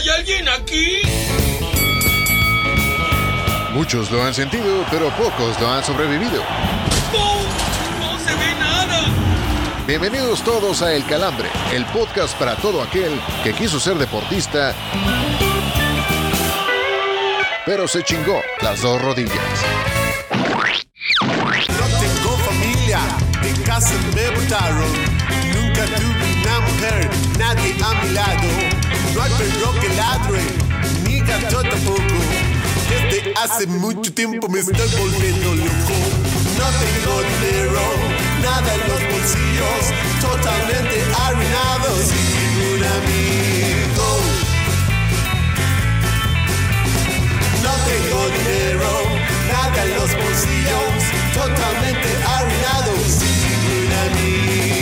¿Hay alguien aquí? Muchos lo han sentido, pero pocos lo han sobrevivido. ¡No! ¡No se ve nada! Bienvenidos todos a El Calambre, el podcast para todo aquel que quiso ser deportista, pero se chingó las dos rodillas. No tengo familia, en casa me botaron. Nunca tuve una mujer, nadie a mi lado. No hay perro que ladre, ni gato tampoco. Desde hace mucho tiempo me estoy volviendo loco. No tengo dinero, nada en los bolsillos, totalmente arruinado, sin ningún amigo. No tengo dinero, nada en los bolsillos, totalmente arruinado, sin ningún amigo.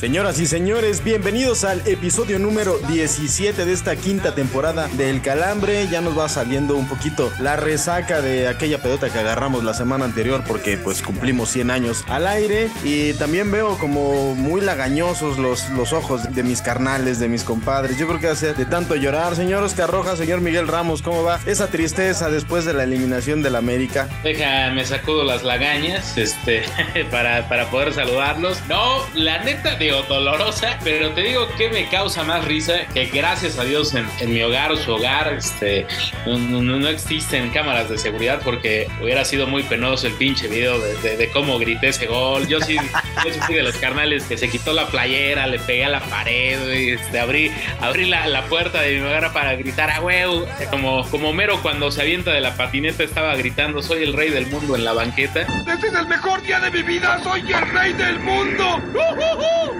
Señoras y señores, bienvenidos al episodio número 17 de esta quinta temporada del Calambre. Ya nos va saliendo un poquito la resaca de aquella pedota que agarramos la semana anterior porque pues cumplimos 100 años al aire y también veo como muy lagañosos los, los ojos de mis carnales, de mis compadres. Yo creo que hace de tanto llorar. Señor Oscar Rojas, señor Miguel Ramos, ¿cómo va? Esa tristeza después de la eliminación del América. Deja, me sacudo las lagañas, este, para, para poder saludarlos. No, la neta, dolorosa, pero te digo que me causa más risa que gracias a Dios en, mi hogar o su hogar, este, no, existen cámaras de seguridad porque hubiera sido muy penoso el pinche video de, cómo grité ese gol. Yo sí, yo sí de los carnales que se quitó la playera, le pegué a la pared, güey, este, abrí, la, la puerta de mi hogar para gritar a huevo, como, como Mero cuando se avienta de la patineta estaba gritando, soy el rey del mundo en la banqueta. ¡Este es el mejor día de mi vida! ¡Soy el rey del mundo! ¡Uh, uh, uh!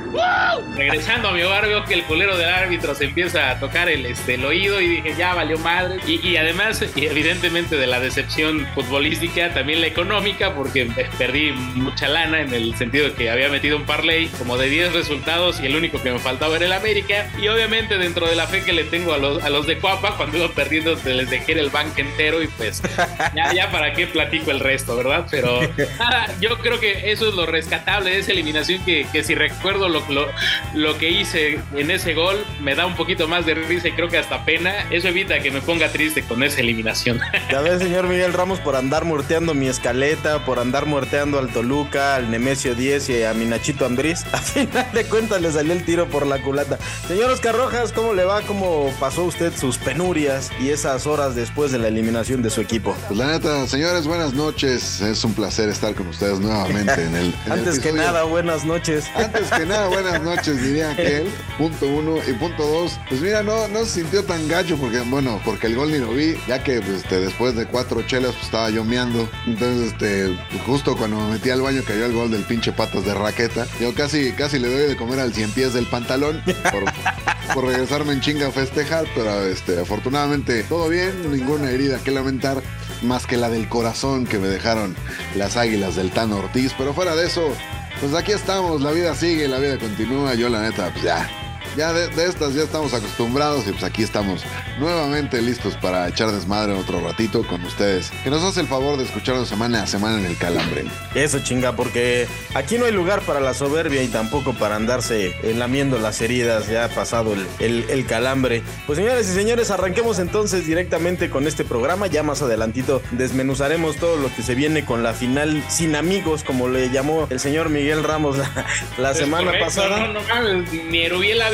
Regresando a mi hogar veo que el culero del árbitro se empieza a tocar el, este, el oído y dije, ya valió madre. Y, y además, y evidentemente de la decepción futbolística, también la económica, porque perdí mucha lana en el sentido de que había metido un parlay como de 10 resultados y el único que me faltaba era el América. Y obviamente dentro de la fe que le tengo a los, a los de Cuapa, cuando iba perdiendo les dejé el banco entero y pues ya, ya para qué platico el resto, ¿verdad? Pero nada, yo creo que eso es lo rescatable de esa eliminación que, que si recuerdo lo, lo, lo que hice en ese gol, me da un poquito más de risa y creo que hasta pena. Eso evita que me ponga triste con esa eliminación. Ya ves, señor Miguel Ramos, por andar muerteando mi escaleta, por andar muerteando al Toluca, al Nemesio 10 y a mi Nachito Ambriz. A final de cuentas le salió el tiro por la culata. Señor Oscar Rojas, ¿cómo le va? ¿Cómo pasó usted sus penurias y esas horas después de la eliminación de su equipo? Pues la neta, señores, buenas noches. Es un placer estar con ustedes nuevamente en el. en el Antes que nada, buenas noches. Antes que nada, buenas noches, diría aquel. Punto uno. Y punto dos, pues mira, no, no se sintió tan gacho porque, bueno, porque el gol ni lo vi, ya que este, después de cuatro chelas pues, estaba yo meando. Entonces, este, justo cuando me metí al baño cayó el gol del pinche patas de raqueta. Yo casi, casi le doy de comer al cien pies del pantalón por, regresarme en chinga a festejar, pero este, afortunadamente todo bien, ninguna herida que lamentar. Más que la del corazón que me dejaron las águilas del Tano Ortiz. Pero fuera de eso, pues aquí estamos, la vida sigue, la vida continúa. Yo la neta, pues ya. Ya de, de estas ya estamos acostumbrados y pues aquí estamos nuevamente listos para echar desmadre otro ratito con ustedes. Que nos hace el favor de escucharnos semana a semana en el calambre. Eso chinga, porque aquí no hay lugar para la soberbia y tampoco para andarse lamiendo las heridas, ya ha pasado el, el- el calambre. Pues señores y señores, arranquemos entonces directamente con este programa. Ya más adelantito desmenuzaremos todo lo que se viene con la final sin amigos, como le llamó el señor Miguel Ramos la, semana correcto, pasada. No, no mames,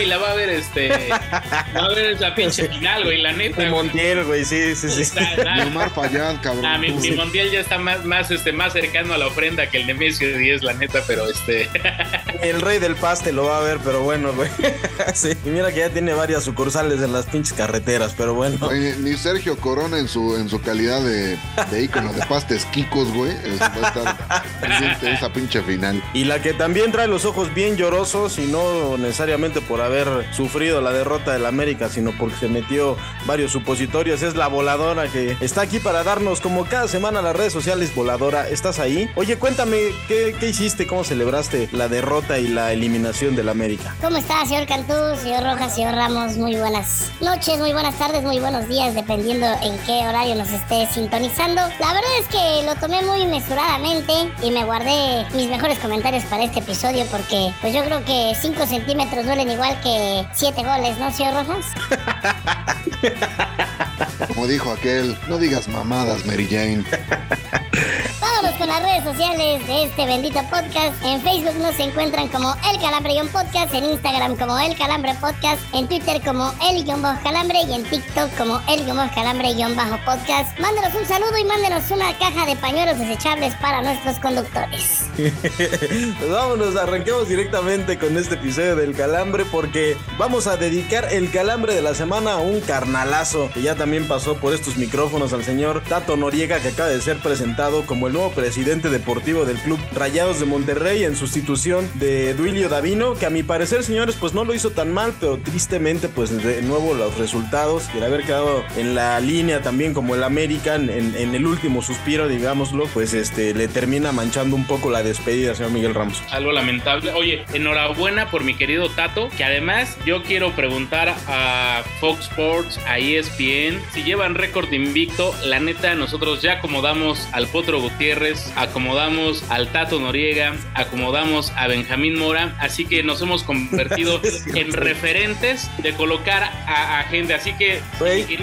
Ávila va a ver este. Va a ver esa pinche final, güey, la neta. Güey. Montiel, güey, sí, sí, sí. Está- está- Y Omar Fayad, cabrón. Ah, mi, mi mundial ya está más, más, este, más cercano a la ofrenda que el Nemesio 10, la neta, pero este. El rey del paste lo va a ver, pero bueno, güey. Sí, y mira que ya tiene varias sucursales en las pinches carreteras, pero bueno. Oye, ni Sergio Corona en su, en su calidad de, de ícono de pastes Kikos, güey. es- Va a estar pendiente de esa pinche final. Y la que también trae los ojos bien llorosos y no necesariamente por haber sufrido la derrota del América, sino porque se metió varios supositorios, es la voladora que está aquí para darnos como cada semana las redes sociales. Voladora, ¿estás ahí? Oye, cuéntame, ¿qué, qué hiciste? ¿Cómo celebraste la derrota y la eliminación del América? ¿Cómo está, señor Cantú, señor Rojas, señor Ramos? Muy buenas noches, muy buenas tardes, muy buenos días, dependiendo en qué horario nos esté sintonizando. La verdad es que lo tomé muy mesuradamente y me guardé mis mejores comentarios para este episodio porque pues yo creo que 5 centímetros duelen igual que siete goles, ¿no, señor Rojas? Como dijo aquel, no digas mamadas, Mary Jane. Vámonos con las redes sociales de este bendito podcast. En Facebook nos encuentran como El Calambre Podcast, en Instagram como El Calambre Podcast, en Twitter como El Calambre y en TikTok como El Calambre Podcast. Mándenos un saludo y mándenos una caja de pañuelos desechables para nuestros conductores. pues vámonos, arranquemos directamente con este episodio del Calambre porque vamos a dedicar el Calambre de la semana a un carnalazo que ya también pasó por estos micrófonos al señor Tato Noriega que acaba de ser presentado como el nuevo presidente deportivo del club Rayados de Monterrey en sustitución de Duilio Davino, que a mi parecer, señores, pues no lo hizo tan mal, pero tristemente, pues de nuevo los resultados y haber quedado en la línea también como el American en, el último suspiro, digámoslo, pues este le termina manchando un poco la despedida, señor Miguel Ramos. Algo lamentable. Oye, enhorabuena por mi querido Tato, que además yo quiero preguntar a Fox Sports, a ESPN, si llevan récord invicto, la neta, nosotros ya acomodamos al Potro Gutiérrez acomodamos al Tato Noriega, acomodamos a Benjamín Mora, así que nos hemos convertido en referentes de colocar a, gente. Así que si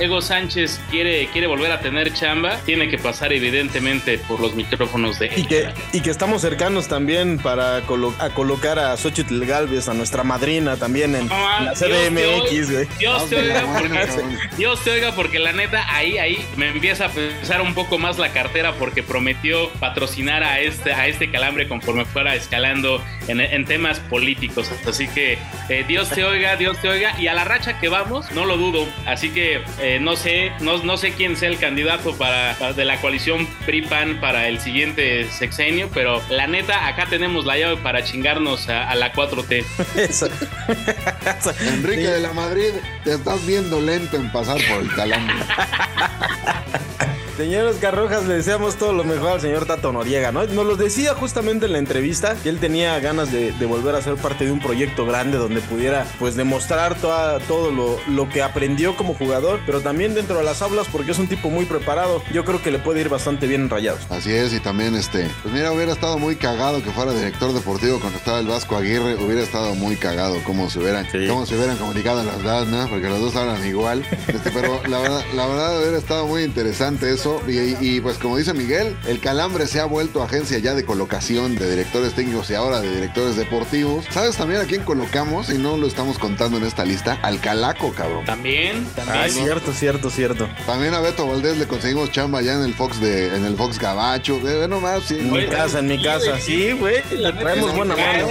Ego Sánchez quiere, quiere volver a tener chamba, tiene que pasar evidentemente por los micrófonos de y que, y que estamos cercanos también para a colocar a Xochitl Galvez, a nuestra madrina también en la CDMX, güey. Dios te oiga porque, Dios te oiga porque la neta ahí, ahí me empieza a pensar un poco más la cartera porque prometió patrocinar a este, a este calambre conforme fuera escalando en, temas políticos. Así que eh, Dios te oiga, Dios te oiga. Y a la racha que vamos, no lo dudo. Así que eh, no sé, no, no sé quién sea el candidato para, de la coalición PRI-PAN para el siguiente sexenio, pero la neta, acá tenemos la llave para chingarnos a, la 4T. Enrique de la Madrid, te estás viendo lento en pasar por el calambre. Señor Oscar Rojas, le deseamos todo lo mejor al señor Tato Noriega, ¿no? Nos lo decía justamente en la entrevista que él tenía ganas de, volver a ser parte de un proyecto grande donde pudiera, pues, demostrar toda, todo lo, lo, que aprendió como jugador, pero también dentro de las aulas porque es un tipo muy preparado. Yo creo que le puede ir bastante bien en Rayados. Así es, y también, este, pues mira, hubiera estado muy cagado que fuera director deportivo cuando estaba el Vasco Aguirre, hubiera estado muy cagado como se hubieran, como se hubieran comunicado las dos, ¿no? Porque los dos hablan igual. Este, pero la verdad, la verdad hubiera estado muy interesante eso y, pues como dice Miguel, el Calambre se ha vuelto agencia ya de colocación de directores técnicos y ahora de directores deportivos. ¿Sabes también a quién colocamos? Y no lo estamos contando en esta lista. Al Calaco, cabrón. También, también. Ah, cierto, cierto, cierto. También a Beto Valdés le conseguimos chamba ya en el Fox de, en el Fox Gabacho. Eh, sí. En mi casa, en mi casa. Sí, güey. La traemos buena mano.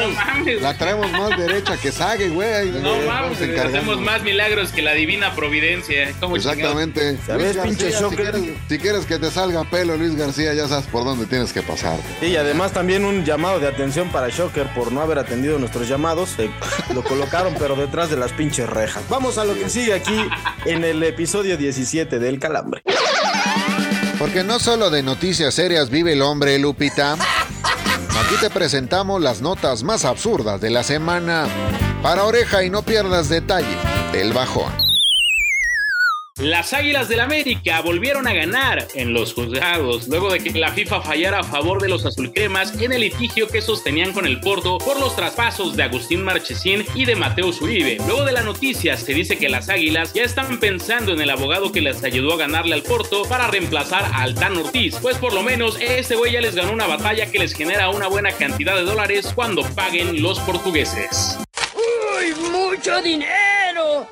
La traemos más derecha que Sague, güey. No mames, hacemos más milagros que la divina providencia. Exactamente. ¿Sabes, pinche si quieres que te salga pelo, Luis García, ya sabes por dónde tienes que pasar. y además también un llamado de atención para Shocker por no haber atendido nuestros llamados. lo colocaron, pero detrás de las pinches rejas. Vamos a lo que sigue aquí en el episodio 17 del Calambre. Porque no solo de noticias serias vive el hombre, Lupita. Aquí te presentamos las notas más absurdas de la semana. Para oreja y no pierdas detalle, el bajón. Las Águilas del América volvieron a ganar en los juzgados luego de que la FIFA fallara a favor de los azulcremas en el litigio que sostenían con el Porto por los traspasos de Agustín Marchesín y de Mateo Uribe. Luego de la noticia se dice que las Águilas ya están pensando en el abogado que les ayudó a ganarle al Porto para reemplazar a Altán Ortiz, pues por lo menos este güey ya les ganó una batalla que les genera una buena cantidad de dólares cuando paguen los portugueses. ¡Uy, mucho dinero!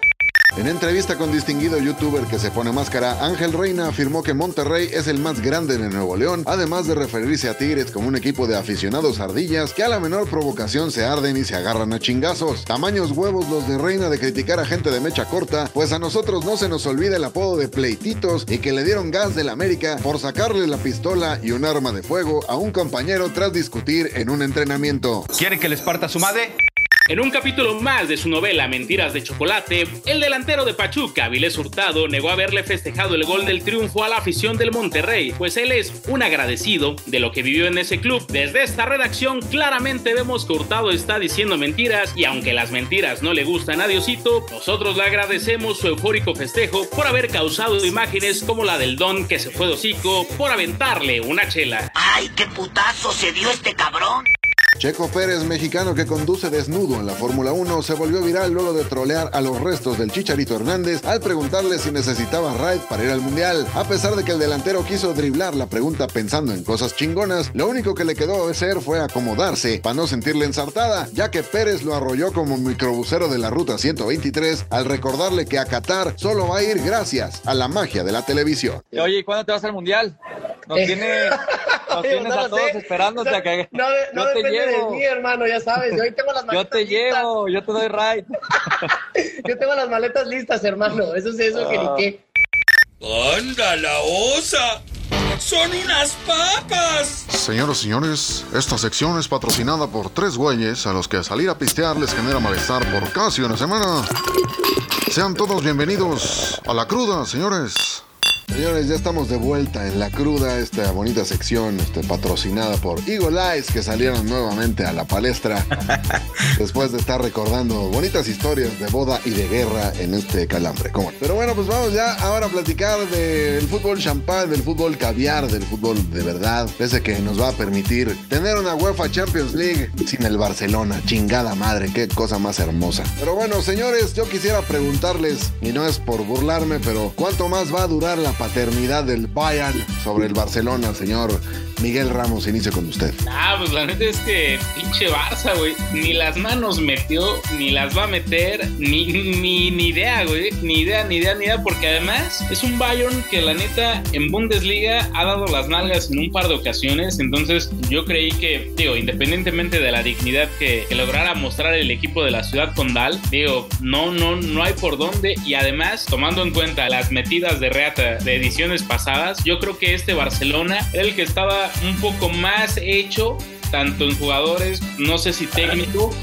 En entrevista con distinguido youtuber que se pone máscara, Ángel Reina afirmó que Monterrey es el más grande de Nuevo León, además de referirse a Tigres como un equipo de aficionados ardillas que a la menor provocación se arden y se agarran a chingazos. Tamaños huevos los de Reina de criticar a gente de mecha corta, pues a nosotros no se nos olvida el apodo de pleititos y que le dieron gas del América por sacarle la pistola y un arma de fuego a un compañero tras discutir en un entrenamiento. ¿Quieren que les parta su madre? En un capítulo más de su novela Mentiras de Chocolate, el delantero de Pachuca, Vilés Hurtado, negó haberle festejado el gol del triunfo a la afición del Monterrey, pues él es un agradecido de lo que vivió en ese club. Desde esta redacción claramente vemos que Hurtado está diciendo mentiras y aunque las mentiras no le gustan a Diosito, nosotros le agradecemos su eufórico festejo por haber causado imágenes como la del don que se fue de hocico por aventarle una chela. ¡Ay, qué putazo se dio este cabrón! Checo Pérez, mexicano que conduce desnudo en la Fórmula 1, se volvió viral luego de trolear a los restos del Chicharito Hernández al preguntarle si necesitaba ride para ir al Mundial. A pesar de que el delantero quiso driblar la pregunta pensando en cosas chingonas, lo único que le quedó hacer fue acomodarse para no sentirle ensartada, ya que Pérez lo arrolló como microbusero de la ruta 123 al recordarle que a Qatar solo va a ir gracias a la magia de la televisión. Oye, ¿y cuándo te vas al mundial? Nos, tiene, tienes no a todos sé. esperándote a que No, de- no yo te depende llevo. de mí, hermano, ya sabes. Yo ahí tengo las Yo maletas te listas. llevo, yo te doy ride. Yo tengo las maletas listas, hermano. Eso sí, eso que ni qué. ¡Anda la osa! ¡Son unas papas! Señoras y señores, esta sección es patrocinada por tres güeyes a los que salir a pistear les genera malestar por casi una semana. Sean todos bienvenidos a la cruda, señores. Señores, ya estamos de vuelta en la cruda, esta bonita sección este, patrocinada por Eagle Eyes que salieron nuevamente a la palestra después de estar recordando bonitas historias de boda y de guerra en este calambre. ¿Cómo? Pero bueno, pues vamos ya ahora a platicar del fútbol champán, del fútbol caviar, del fútbol de verdad, ese que nos va a permitir tener una UEFA Champions League sin el Barcelona. Chingada madre, qué cosa más hermosa. Pero bueno, señores, yo quisiera preguntarles, y no es por burlarme, pero ¿cuánto más va a durar la paternidad del Bayern sobre el Barcelona, señor Miguel Ramos? Inicio con usted. Ah, pues la neta es que pinche Barça, güey. Ni las manos metió, ni las va a meter, ni, ni, ni idea, güey. Ni idea, ni idea, ni idea. Porque además es un Bayern que la neta en Bundesliga ha dado las nalgas en un par de ocasiones. Entonces yo creí que, digo, independientemente de la dignidad que, que lograra mostrar el equipo de la ciudad condal, digo, no, no, no hay por dónde. Y además, tomando en cuenta las metidas de reata de ediciones pasadas, yo creo que este Barcelona era el que estaba un poco más hecho tanto en jugadores, no sé si técnico,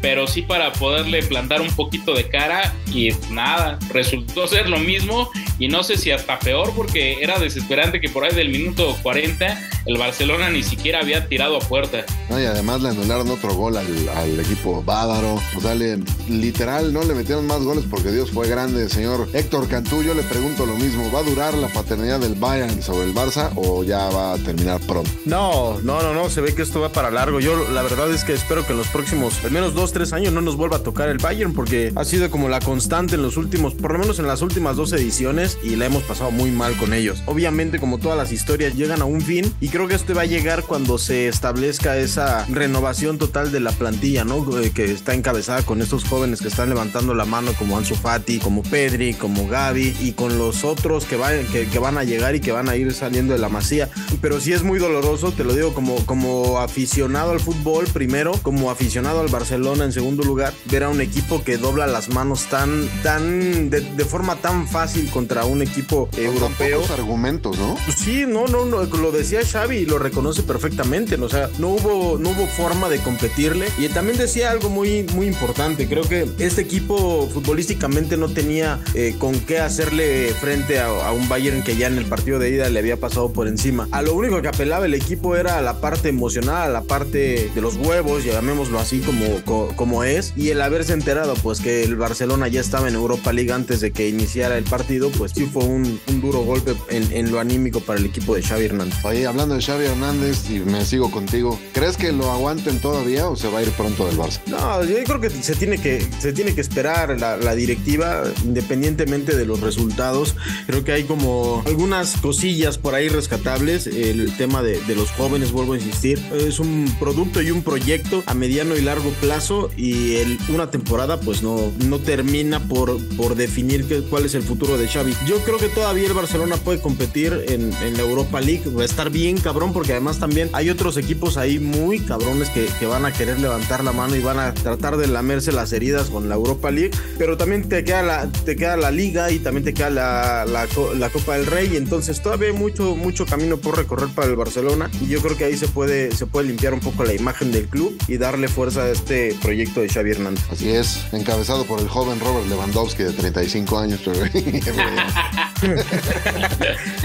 pero sí para poderle plantar un poquito de cara y nada, resultó ser lo mismo y no sé si hasta peor porque era desesperante que por ahí del minuto 40 el Barcelona ni siquiera había tirado a puerta. No, y además le anularon otro gol al, al equipo bávaro. O sea, le- literal no le metieron más goles porque Dios fue grande, señor Héctor Cantú. Yo le pregunto lo mismo: ¿va a durar la paternidad del Bayern sobre el Barça o ya va a terminar pronto? No, no, no, no, se ve que esto va para largo. Yo la verdad es que espero que en los próximos, al menos dos, tres años no nos vuelva a tocar el Bayern porque ha sido como la constante en los últimos, por lo menos en las últimas dos ediciones y la hemos pasado muy mal con ellos. Obviamente como todas las historias llegan a un fin y creo que este va a llegar cuando se establezca esa renovación total de la plantilla, ¿no? Eh, Que está encabezada con estos jóvenes que están levantando la mano como Ansu Fati, como Pedri, como Gaby y con los otros que, van que, van a llegar y que van a ir saliendo de la masía. Pero sí es muy doloroso, te lo digo como, como aficionado al fútbol primero, como aficionado al Barcelona en segundo lugar, ver a un equipo que dobla las manos tan, tan, de, de forma tan fácil contra un equipo Con europeo. argumentos, ¿no? Pues Sí, no, no, no, lo decía Xavi y lo reconoce perfectamente, ¿no? o sea, no hubo, no hubo forma de competirle y también decía algo muy, muy importante, creo que este equipo futbolísticamente no tenía eh, con qué hacerle frente a, a un Bayern que ya en el partido de ida le había pasado por encima. A lo único que apelaba el equipo era a la parte emocional, a la parte de los huevos, llamémoslo así como, co- como es, y el haberse enterado pues que el Barcelona ya estaba en Europa League antes de que iniciara el partido, pues sí fue un, un duro golpe en, en lo anímico para el equipo de Xavi Hernández. Oye, hablando de Xavi Hernández, y me sigo contigo, ¿crees que lo aguanten todavía o se va a ir pronto del Barça? No, yo creo que se tiene que, se tiene que esperar la, la directiva, independientemente de los resultados. Creo que hay como algunas cosillas por ahí rescatables. El tema de, de los jóvenes, vuelvo a insistir, es un producto y un proyecto a mediano y largo plazo y el- una temporada pues no, no termina por, por definir qué- cuál es el futuro de Xavi. Yo creo que todavía el Barcelona puede competir en, la Europa League. Va a estar bien cabrón porque además también hay otros equipos ahí muy cabrones que, que van a querer levantar la mano y van a tratar de lamerse las heridas con la Europa League. Pero también te queda la, te queda la Liga y también te queda la, la Copa del Rey. Entonces todavía hay mucho, mucho camino por recorrer para el Barcelona. Y yo creo que ahí se puede, se puede limpiar un poco la imagen del club y darle fuerza a este proyecto de Xavi Hernández. Así es, encabezado por el joven Robert Lewandowski de 35 años. pero-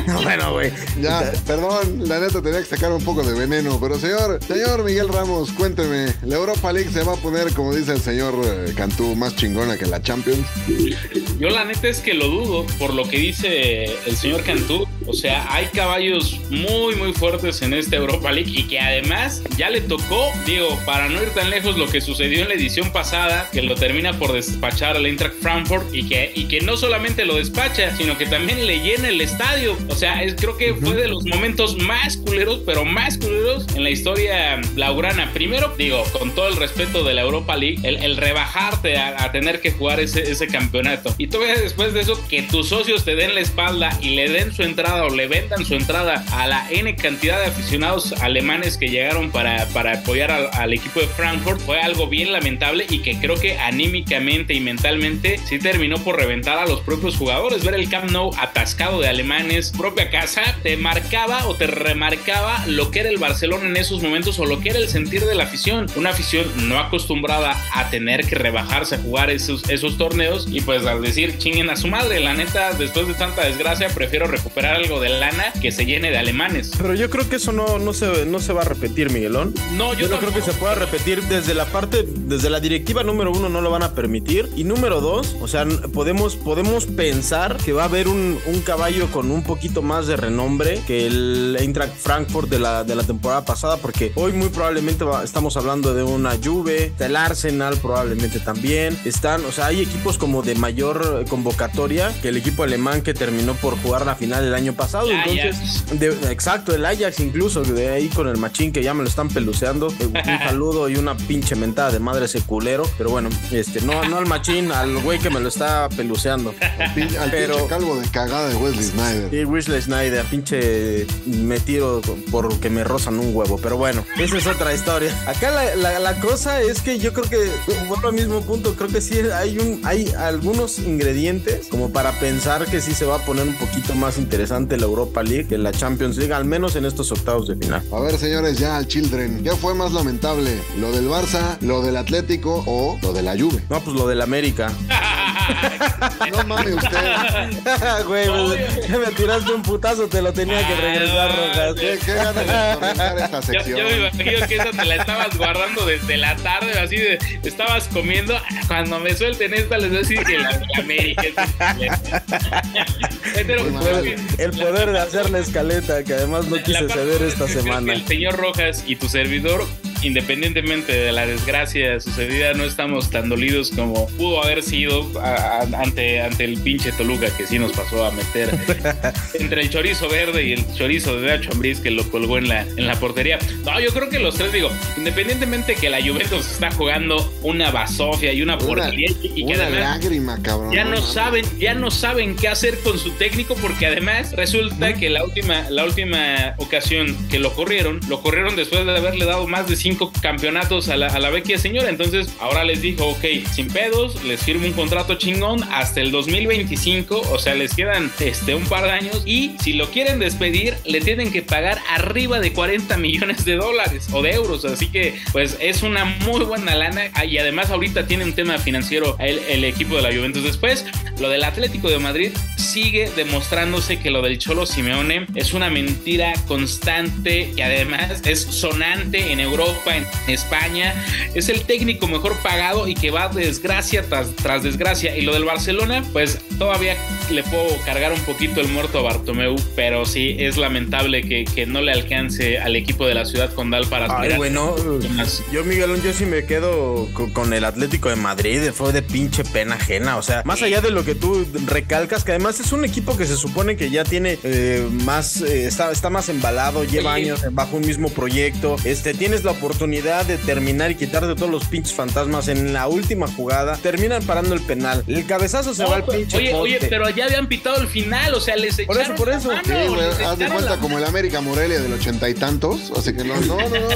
No, bueno, güey. ya, perdón, la neta tenía que sacar un poco de veneno, pero señor, señor Miguel Ramos, cuénteme, ¿la Europa League se va a poner, como dice el señor eh, Cantú, más chingona que la Champions? Yo la neta es que lo dudo por lo que dice el señor Cantú. O sea, hay caballos muy, muy fuertes en esta Europa League y que además ya le tocó, digo, para no ir tan lejos, lo que sucedió en la edición pasada, que lo termina por despachar al Eintracht Frankfurt y que, y que no solamente lo despacha, sino que también le llena el estadio. O sea, es, creo que fue de los momentos más culeros, pero más culeros en la historia laurana. Primero, digo, con todo el respeto de la Europa League, el, el rebajarte a, a, tener que jugar ese, ese campeonato. Y todavía después de eso, que tus socios te den la espalda y le den su entrada o le vendan su entrada a la N cantidad de aficionados alemanes que llegaron para, para apoyar al, al equipo de Frankfurt, fue algo bien lamentable y que creo que anímicamente y mentalmente sí terminó por reventar a los propios jugadores. Ver el Camp Nou atascado de alemanes, propia casa, te marcaba o te remarcaba lo que era el Barcelona en esos momentos o lo que era el sentir de la afición. Una afición no acostumbrada a tener que rebajarse a jugar esos, esos torneos y pues al decir chinguen a su madre, la neta, después de tanta desgracia, prefiero recuperar algo de lana que se llene de alemanes. Pero yo creo que eso no, no, se, no se va a repetir, Miguelón. No, yo, yo no creo que se pueda repetir desde la parte, desde la directiva número uno no lo van a permitir. Y número dos, o sea, podemos, podemos pensar que va a haber un, un caballo con un poquito más de renombre que el Eintracht Frankfurt de la, de la temporada pasada, porque hoy muy probablemente va, estamos hablando de una Juve, del Arsenal probablemente también. Están, o sea, hay equipos como de mayor convocatoria que el equipo alemán que terminó por jugar la final el año pasado. El Entonces, de, exacto, el Ajax incluso, de ahí con el machín que ya me lo están peluceando. Un saludo y una pinche mentada de madre ese culero. Pero bueno, este, no, no al machín, al güey que me lo está peluceando. Al, Pero- pinche calvo de cagada de Wesley Snyder. Sí, Wesley Snyder, pinche me tiro porque me rozan un huevo. Pero bueno, esa es otra historia. Acá la, la- la cosa es que yo creo que, vuelvo al mismo punto, creo que sí hay, un, hay algunos ingredientes como para pensar que sí se va a poner un poquito más interesante la Europa League que la Champions League, al menos en estos octavos de final. A ver, señores, ya al Children. ¿Qué fue más lamentable? ¿Lo del Barça, lo del Atlético o lo de la Juve? No, pues lo del América. No mames usted. Güey, pues, me tiraste un putazo, te lo tenía que regresar, Rojas. ¿Qué, qué ganas de esta sección? yo me imagino que esa te la estabas guardando desde la tarde, así de, estabas comiendo. Cuando me suelten esta, les voy a decir que la, la América. Pero, que El poder de hacer la escaleta, que además no quise ceder esta semana. El señor Rojas y tu servidor, independientemente de la desgracia sucedida, no estamos tan dolidos como pudo haber sido a- a- ante, ante el pinche Toluca que sí nos pasó a meter entre el chorizo verde y el chorizo de Nacho Ambriz que lo colgó en la, en la portería. No, yo creo que los tres, digo, independientemente que la Juventus está jugando una basofia y una Una, porquería y que una además lágrima, cabrón. ya no saben, ya no saben qué hacer con su técnico porque además resulta que la última, la última ocasión que lo corrieron, lo corrieron después de haberle dado más de cinco campeonatos a la, a vecchia señora. Entonces ahora les dijo, ok, sin pedos, les firmo un contrato chingón hasta el 2025, o sea, les quedan este, un par de años y si lo quieren despedir, le tienen que pagar arriba de 40 millones de dólares o de euros. Así que pues es una muy buena lana Ah, y además ahorita tiene un tema financiero el, el equipo de la Juventus. Después, lo del Atlético de Madrid sigue demostrándose que lo del Cholo Simeone es una mentira constante y además es sonante en Europa, en España. Es el técnico mejor pagado y que va desgracia tras, tras desgracia. Y lo del Barcelona, pues todavía le puedo cargar un poquito el muerto a Bartomeu, pero sí es lamentable que, que no le alcance al equipo de la ciudad condal para Ay, bueno, yo Miguelón, yo sí me quedo co- con, el Atlético de Madrid, fue de pinche pena ajena, o sea, más allá de lo que tú recalcas, que además es un equipo que se supone que ya tiene eh, más, eh, está, está más embalado, lleva años bajo un mismo proyecto, este, tienes la oportunidad de terminar y quitarte todos los pinches fantasmas en la última jugada, terminan parando el penal, el cabezazo se va al pinche oye, oye, poste. pero ya habían pitado el final, o sea, les Por eso, echaron por eso. mano, Sí, les haz de echaron cuenta la como el América Morelia del ochenta y tantos. Así que no, no, no, no.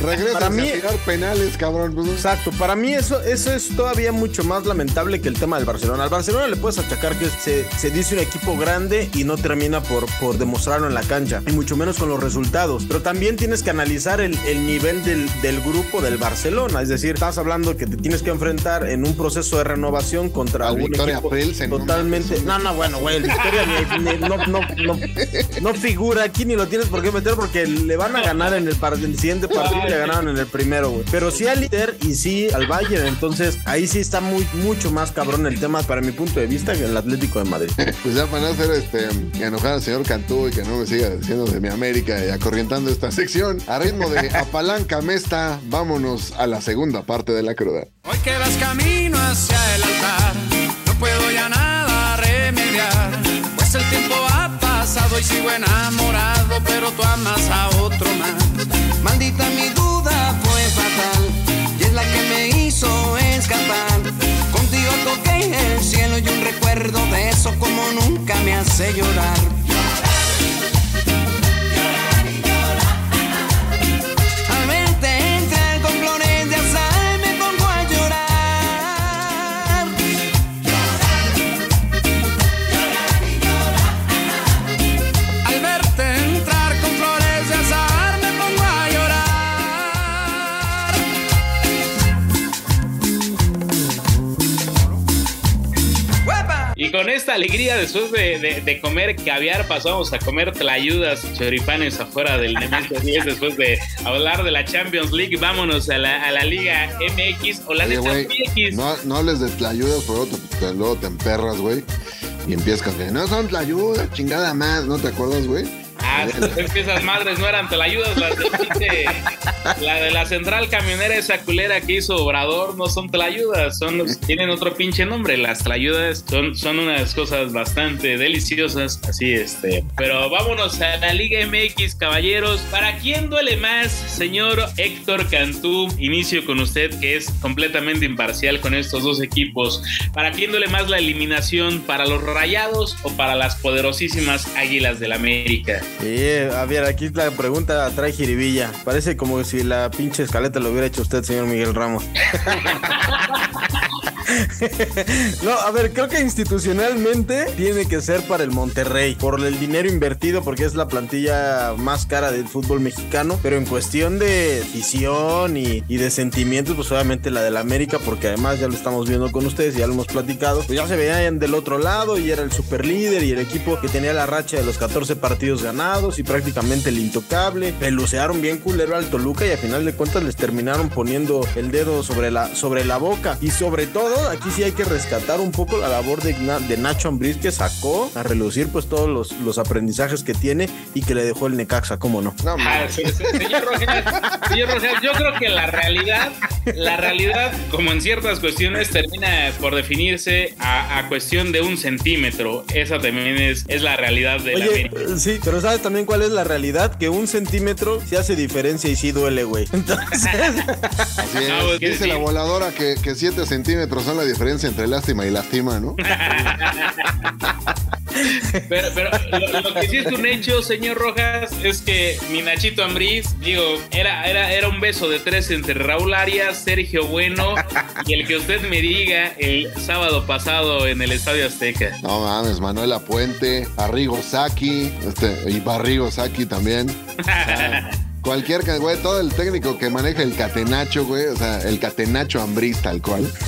Regresa Para a mí- tirar penales, cabrón. Pues, Exacto, para mí eso, eso es todavía mucho más lamentable que el tema del Barcelona. Al Barcelona le puedes achacar que se, se dice un equipo grande y no termina por, por demostrarlo en la cancha, y mucho menos con los resultados. Pero también tienes que analizar el, el nivel del, del grupo del Barcelona. Es decir, estás hablando que te tienes que enfrentar en un proceso de renovación contra Al un Victoria equipo Pilsen, totalmente. No, no, bueno, güey, el Victoria ni- ni- no, no, no, no figura aquí ni lo tienes por qué meter porque le van a ganar en el, par- en el siguiente partido y le ganaron en el primero, güey. Pero sí al Inter y sí al Bayern. Entonces ahí sí está muy, mucho más cabrón el tema para mi punto de vista que el Atlético de Madrid. pues ya para no hacer este, enojar al señor Cantú y que no me siga diciendo de mi América y acorrientando esta sección, a ritmo de apalanca mesta, vámonos a la segunda parte de la cruda. Hoy que vas camino hacia el altar, no puedo ya nada remediar, pues el tiempo ha pasado y sigo enamorado, pero tú amas a otro más. Maldita mi duda fue fatal, y es la que me hizo escapar. Contigo toqué el cielo y un recuerdo de eso como nunca me hace llorar. Con esta alegría, después de, de- de comer caviar, pasamos a comer tlayudas choripanes afuera del Nemesio 10. Después de hablar de la Champions League, vámonos a la, a la Liga MX o la Oye, neta güey, MX. no, no hables de tlayudas, te, te- luego te emperras, güey. Y empiezas con que no son tlayudas, chingada más, ¿no te acuerdas, güey? Ah, es que esas madres no eran tlayudas, las de la de la central camionera esa culera que hizo Obrador no son tlayudas, son tienen otro pinche nombre. Las tlayudas son, son unas cosas bastante deliciosas, así este. Pero vámonos a la Liga MX, caballeros. ¿Para quién duele más, señor Héctor Cantú? Inicio con usted, que es completamente imparcial con estos dos equipos. ¿Para quién duele más la eliminación? ¿Para los rayados o para las poderosísimas águilas del América? Sí, a ver, aquí la pregunta trae jiribilla. Parece como si la pinche escaleta lo hubiera hecho usted, señor Miguel Ramos. no, a ver, creo que institucionalmente tiene que ser para el Monterrey, por el dinero invertido, porque es la plantilla más cara del fútbol mexicano, pero en cuestión de visión y, de sentimientos, pues obviamente la del América, porque además ya lo estamos viendo con ustedes, ya lo hemos platicado, pues ya se veían del otro lado y era el super líder y el equipo que tenía la racha de los 14 partidos ganados y prácticamente el intocable, pelucearon bien culero al Toluca y al final de cuentas les terminaron poniendo el dedo sobre la, sobre la boca. Y sobre todo aquí sí hay que rescatar un poco la labor de, Na- de Nacho Ambriz que sacó a relucir pues todos los, los aprendizajes que tiene y que le dejó el Necaxa, ¿cómo no? No, Ah, señor Rojas, señor Rojas, yo creo que la realidad, la realidad, como en ciertas cuestiones, termina por definirse a, a cuestión de un centímetro. Esa también es, es la realidad de la Oye, América. eh, sí, pero ¿sabes también cuál es la realidad? Que un centímetro sí hace diferencia y sí duele, güey. Entonces, Así es. No, pues, Dice la voladora que, que 7 centímetros son la diferencia entre lástima y lastima, ¿no? Pero, pero lo, lo que sí es un hecho, señor Rojas, es que mi Nachito Ambriz, digo, era, era, era un beso de tres entre Raúl Arias, Sergio Bueno y el que usted me diga el sábado pasado en el Estadio Azteca. No mames, Manuela Puente, Arrigo Saki, este, y Barrigo Saki también. O sea, cualquier, güey, todo el técnico que maneja el catenacho, güey, o sea, el catenacho Ambriz tal cual.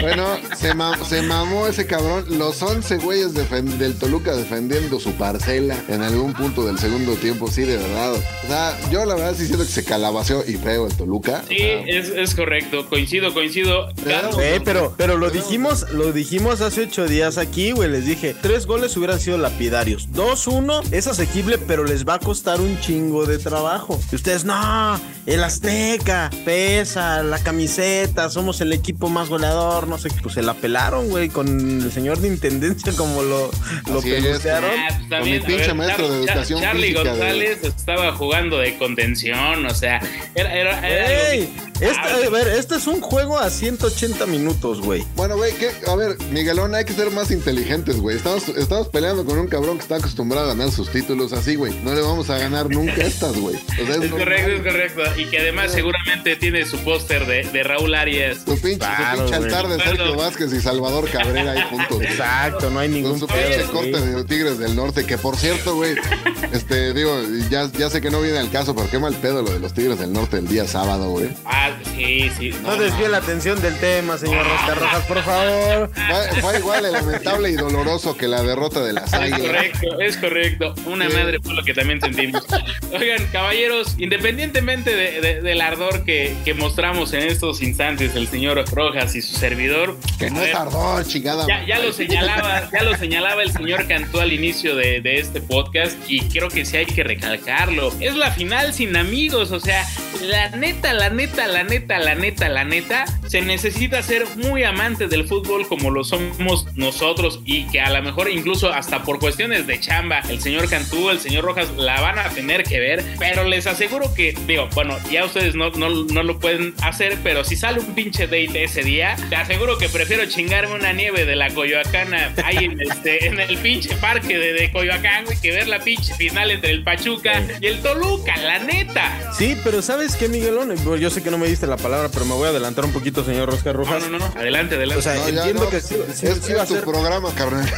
Bueno, se, ma- se mamó ese cabrón. Los 11 güeyes del Toluca defendiendo su parcela en algún punto del segundo tiempo, sí, de verdad. O sea, yo la verdad sí siento que se calabaceó y feo el Toluca. O Sí, sea, es, es correcto, coincido, coincido. Claro. Eh, pero, pero lo dijimos, lo dijimos hace ocho días aquí, güey. Les dije, tres goles hubieran sido lapidarios. 2-1 es asequible, pero les va a costar un chingo de trabajo. Y ustedes, no, el Azteca, pesa, la camiseta, somos el equipo más goleador, no sé, pues se la pelaron, güey, con el señor de intendencia como lo, lo es. pelucearon. Ah, pues también, Con mi pinche ver, maestro de Char- Charlie física de- González estaba jugando de contención, o sea, era, era, era algo Ey, que- este, a ver, este es un juego a 180 minutos, güey. Bueno, güey, a ver, Miguelón, hay que ser más inteligentes, güey. Estamos, estamos peleando con un cabrón que está acostumbrado a ganar sus títulos así, güey. No le vamos a ganar nunca estas, güey. O sea, Es normal. correcto, es correcto. Y que además seguramente tiene su póster de, de Raúl Arias. Tu pinche, Claro, güey. altar de Sergio. Vázquez y Salvador Cabrera ahí juntos. güey. Exacto, no hay Con ningún su pedo, pinche güey. corte de Tigres del Norte, que por cierto, güey, este, digo, ya, ya sé que no viene al caso, pero qué mal pedo lo de los Tigres del Norte el día sábado, güey. Ah, sí, sí. No desvíe la atención del tema, señor Rosca Rojas, por favor. Fue, fue igual de lamentable y doloroso que la derrota de las Es águilas. correcto, es correcto. Una Sí. madre fue lo que también sentimos. Oigan, caballeros, independientemente de- de- del ardor que, que mostramos en estos instantes el señor Rojas y su servidor. Que no es ardor, chingada. Ya, ya lo señalaba, ya lo señalaba el señor Cantú al inicio de, de este podcast y creo que sí hay que recalcarlo. Es la final sin amigos, o sea, la neta, la neta, la neta, la neta, la neta, se necesita ser muy amante del fútbol como lo somos nosotros y que a lo mejor incluso hasta por cuestiones de chamba, el señor Cantú, el señor Rojas la van a tener que ver, pero les aseguro que, digo, bueno, ya ustedes no, no, no lo pueden hacer, pero si sale un pinche date ese día, te aseguro que prefiero chingarme una nieve de la Coyoacana ahí en, este, en el pinche parque de, de Coyoacán, güey, que ver la pinche final entre el Pachuca y el Toluca, la neta. Sí, pero ¿sabes qué, Miguelón? Yo sé que no me diste la palabra, pero me voy a adelantar un poquito, señor Oscar Rojas. no, no, no, adelante, adelante. O sea, No, entiendo no, que sí, sí- es, sí va a tu ser. programa, carnal.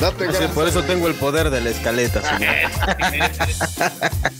Date gracias. por eso tengo el poder de la escaleta, señor.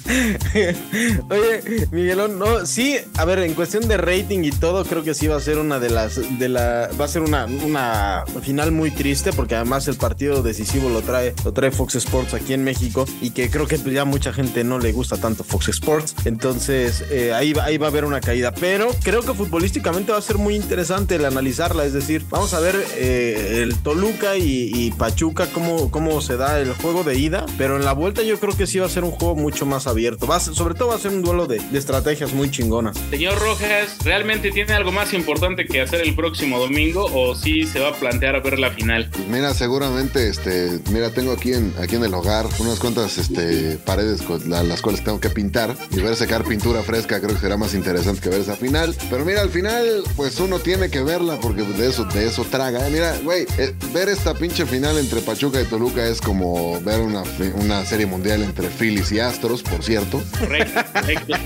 Oye, Miguelón, no, sí, a ver, en cuestión de rating y todo, creo que sí va a ser una de las, de la, va a ser una, una final muy triste, porque además el partido decisivo lo trae, lo trae Fox Sports aquí en México, y que creo que ya mucha gente no le gusta tanto Fox Sports, entonces eh, ahí, ahí va a haber una caída, pero creo que futbolísticamente va a ser muy interesante el analizarla, es decir, vamos a ver eh, el Toluca y, y Pachuca, cómo, cómo se da el juego de ida, pero en la vuelta yo creo que sí va a ser un juego mucho más abierto, va a ser- sobre todo va a ser un duelo de, de estrategias muy chingonas. Señor Rojas, ¿realmente tiene algo más importante que hacer el próximo domingo o sí se va a plantear a ver la final? Pues mira, seguramente, este, mira, tengo aquí en, aquí en el hogar unas cuantas este, paredes con la- las cuales tengo que pintar y ver secar pintura fresca creo que será más interesante que ver esa final. Pero mira, al final, pues uno tiene que verla porque de eso, de eso traga. Eh, Mira, güey, eh, ver esta pinche final entre Pachuca y Toluca es como ver una, una serie mundial entre Phillies y Astros, por cierto. Correcto, correcto.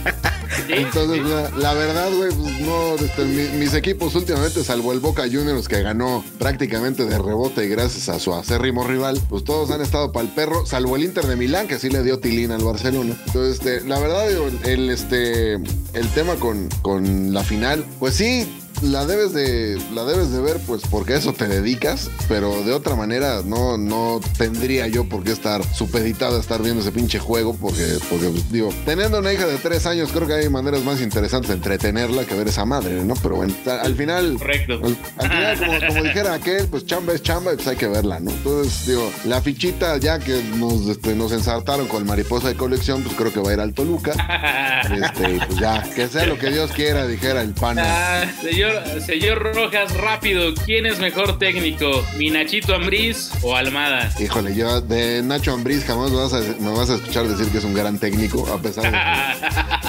Sí, Entonces, sí. la, la verdad, güey, pues no, este, mi- mis equipos últimamente, salvo el Boca Juniors que ganó prácticamente de rebote y gracias a su acérrimo rival, pues todos han estado para el perro, salvo el Inter de Milán que sí le dio tilín al Barcelona. Entonces, este, la verdad, el, este, el tema con, con la final, pues sí, la debes de la debes de ver pues porque a eso te dedicas pero de otra manera no no tendría yo por qué estar supeditado a estar viendo ese pinche juego porque porque pues, digo teniendo una hija de tres años creo que hay maneras más interesantes de entretenerla que ver esa madre no pero bueno al final Correcto. al, al final como, como dijera aquel pues chamba es chamba y pues hay que verla no entonces digo la fichita ya que nos este, nos ensartaron con el mariposa de colección pues creo que va a ir al Toluca. Este y pues ya que sea lo que Dios quiera dijera el pana. Ah, señor, Rojas, rápido, ¿quién es mejor técnico? ¿Mi Nachito Ambriz o Almada? Híjole, yo de Nacho Ambriz jamás me vas, a, escuchar decir que es un gran técnico, a pesar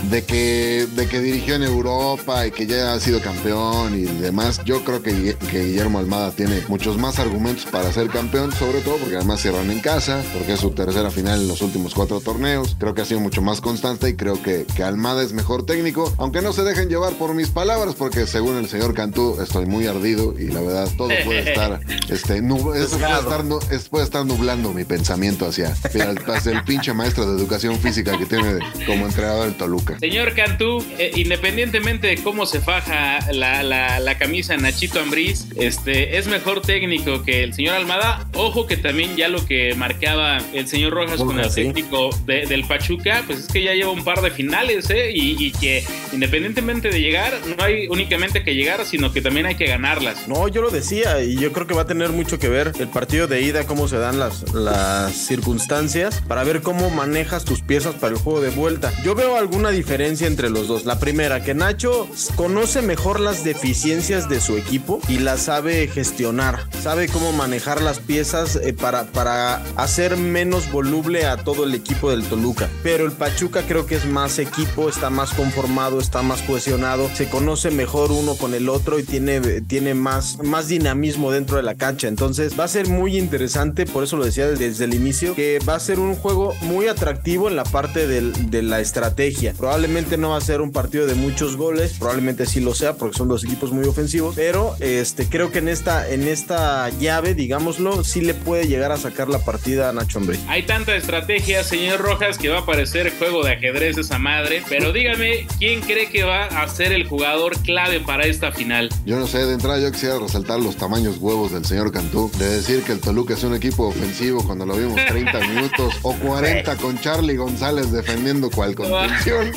de que, dirigió en Europa y que ya ha sido campeón y demás. Yo creo que, Guille- que Guillermo Almada tiene muchos más argumentos para ser campeón, sobre todo porque además cierran en casa, porque es su tercera final en los últimos cuatro torneos. Creo que ha sido mucho más constante y creo que, que Almada es mejor técnico, aunque no se dejen llevar por mis palabras, porque según el señor Cantú estoy muy ardido y la verdad todo puede estar, este, nub- eso puede estar, nu- es- puede estar nublando mi pensamiento hacia, hacia el, hacia el pinche maestro de educación física que tiene como entrenador el Toluca. Señor Cantú, eh, independientemente de cómo se faja la, la- la camisa Nachito Ambriz, este, es mejor técnico que el señor Almada. Ojo que también ya lo que marcaba el señor Rojas con el sí. técnico de- del Pachuca, pues es que ya lleva un par de finales, ¿eh? Y, y que independientemente de llegar, no hay únicamente que llegar, sino que también hay que ganarlas. No, yo lo decía y yo creo que va a tener mucho que ver el partido de ida, cómo se dan las, las circunstancias para ver cómo manejas tus piezas para el juego de vuelta. Yo veo alguna diferencia entre los dos. La primera, que Nacho conoce mejor las deficiencias de su equipo y las sabe gestionar, sabe cómo manejar las piezas eh, para, para hacer menos voluble a todo el equipo del Toluca. Pero el Pachuca creo que es más equipo, está más conformado, está más cohesionado, se conoce mejor uno con el otro y tiene, tiene más, más dinamismo dentro de la cancha. Entonces va a ser muy interesante, por eso lo decía desde el inicio, que va a ser un juego muy atractivo en la parte de la estrategia. Probablemente no va a ser un partido de muchos goles, probablemente sí lo sea porque son dos equipos muy ofensivos, pero este, creo que en esta, en esta llave, digámoslo, sí le puede llegar a sacar la partida a Nacho Ambriz. Hay tanta estrategia, señor Rojas, que va a parecer juego de ajedrez esa madre. Pero dígame, ¿quién cree que va a ser el jugador clave para esta final? Yo no sé, de entrada yo quisiera resaltar los tamaños huevos del señor Cantú, de decir que el Toluca es un equipo ofensivo cuando lo vimos 30 minutos o 40 con Charlie González defendiendo cual contención.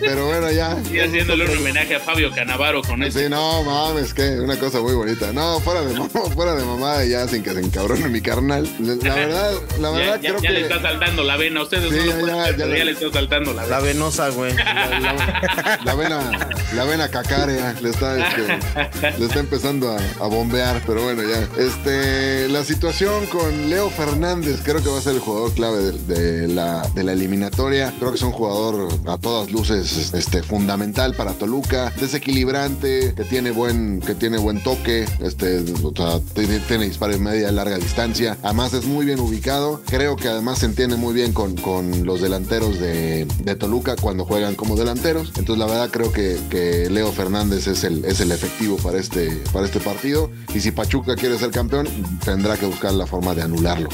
Pero bueno, ya. Y haciéndole un homenaje a Fabio Canavaro con eso. Sí, no mames, que una cosa muy bonita. No, fuera de mamá, fuera de mamada y ya sin que se encabrone mi carnal. La verdad, la verdad ya, creo ya que le está saltando la vena. Ustedes Sí, no lo ya, pueden ya, ya le- ya le está saltando la La vena. venosa, güey. la, la- la vena, la vena cacárea le está, este, le está empezando a, bombear, pero bueno, ya. Este, la situación con Leo Fernández, creo que va a ser el jugador clave de, la, de la eliminatoria. Creo que es un jugador a todas luces este, fundamental para Toluca, desequilibrante, que tiene buen, que tiene buen toque, este, o sea, tiene, tiene disparo de media larga distancia. Además es muy bien ubicado. Creo que además se entiende muy bien con, con los delanteros de, de Toluca cuando juegan como delanteros. Entonces la verdad creo que Leo Fernández es el, es el efectivo para este, para este partido. Y si Pachuca quiere ser campeón, tendrá que buscar la forma de anularlo.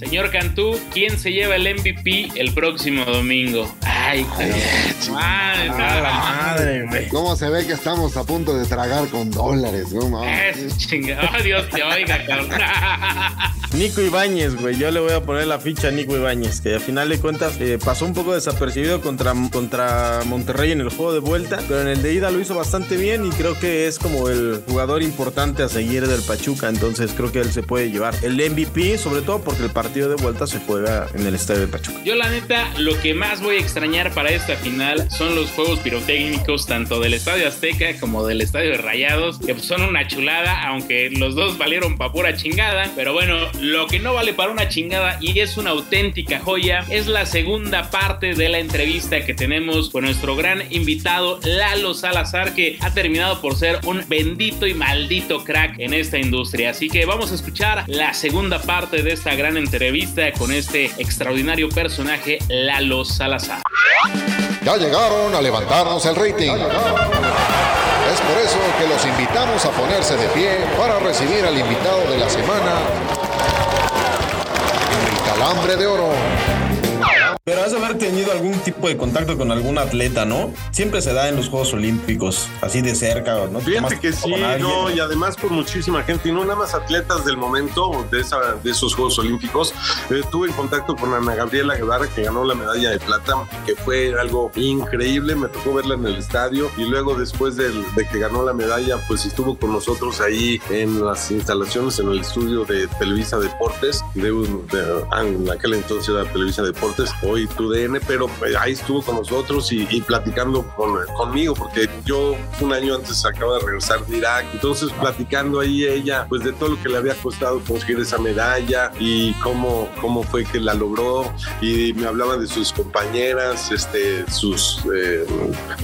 Señor Cantú, ¿quién se lleva el MVP el próximo domingo? Ay, madre, A la más. madre, güey. ¿Cómo se ve que estamos a punto de tragar con dólares? No mames. Eso, chinga. Oh, Dios te oiga, cabrón. Nico Ibáñez, güey. Yo le voy a poner la ficha a Nico Ibáñez, que al final de cuentas eh, pasó un poco desapercibido contra, contra Monterrey en el juego de vuelta, pero en el de ida lo hizo bastante bien y creo que es como el jugador importante a seguir del Pachuca. Entonces creo que él se puede llevar el MVP, sobre todo porque el partido de vuelta se juega en el estadio de Pachuca. Yo la neta, lo que más voy a extrañar para esta final son los juegos pirotécnicos, tanto del Estadio Azteca como del Estadio de Rayados, que son una chulada, aunque los dos valieron pa' pura chingada. Pero bueno, lo que no vale para una chingada y es una auténtica joya es la segunda parte de la entrevista que tenemos con nuestro gran invitado Lalo Salazar, que ha terminado por ser un bendito y maldito crack en esta industria. Así que vamos a escuchar la segunda parte de esta gran entrevista con este extraordinario personaje Lalo Salazar. Ya llegaron a levantarnos el rating. Es por eso que los invitamos a ponerse de pie para recibir al invitado de la semana, el calambre de oro. Pero has de haber tenido algún tipo de contacto con algún atleta, ¿no? Siempre se da en los Juegos Olímpicos, así de cerca, ¿no? Fíjate que sí, alguien. no, y además con muchísima gente, y no nada más atletas del momento de, esa, de esos Juegos Olímpicos. Eh, tuve en contacto con Ana Gabriela Guevara, que ganó la medalla de plata, que fue algo increíble. Me tocó verla en el estadio, y luego después del- de que ganó la medalla, pues estuvo con nosotros ahí en las instalaciones, en el estudio de Televisa Deportes, de, de- ah, en aquel entonces era Televisa Deportes, hoy TUDN, pero eh, ahí estuvo con nosotros y, y platicando con- conmigo, porque yo un año antes acaba de regresar de Irak, entonces platicando ahí ella, pues de todo lo que le había costado conseguir esa medalla y cómo, cómo fue que la logró, y me hablaba de sus compañeras, este, sus, eh,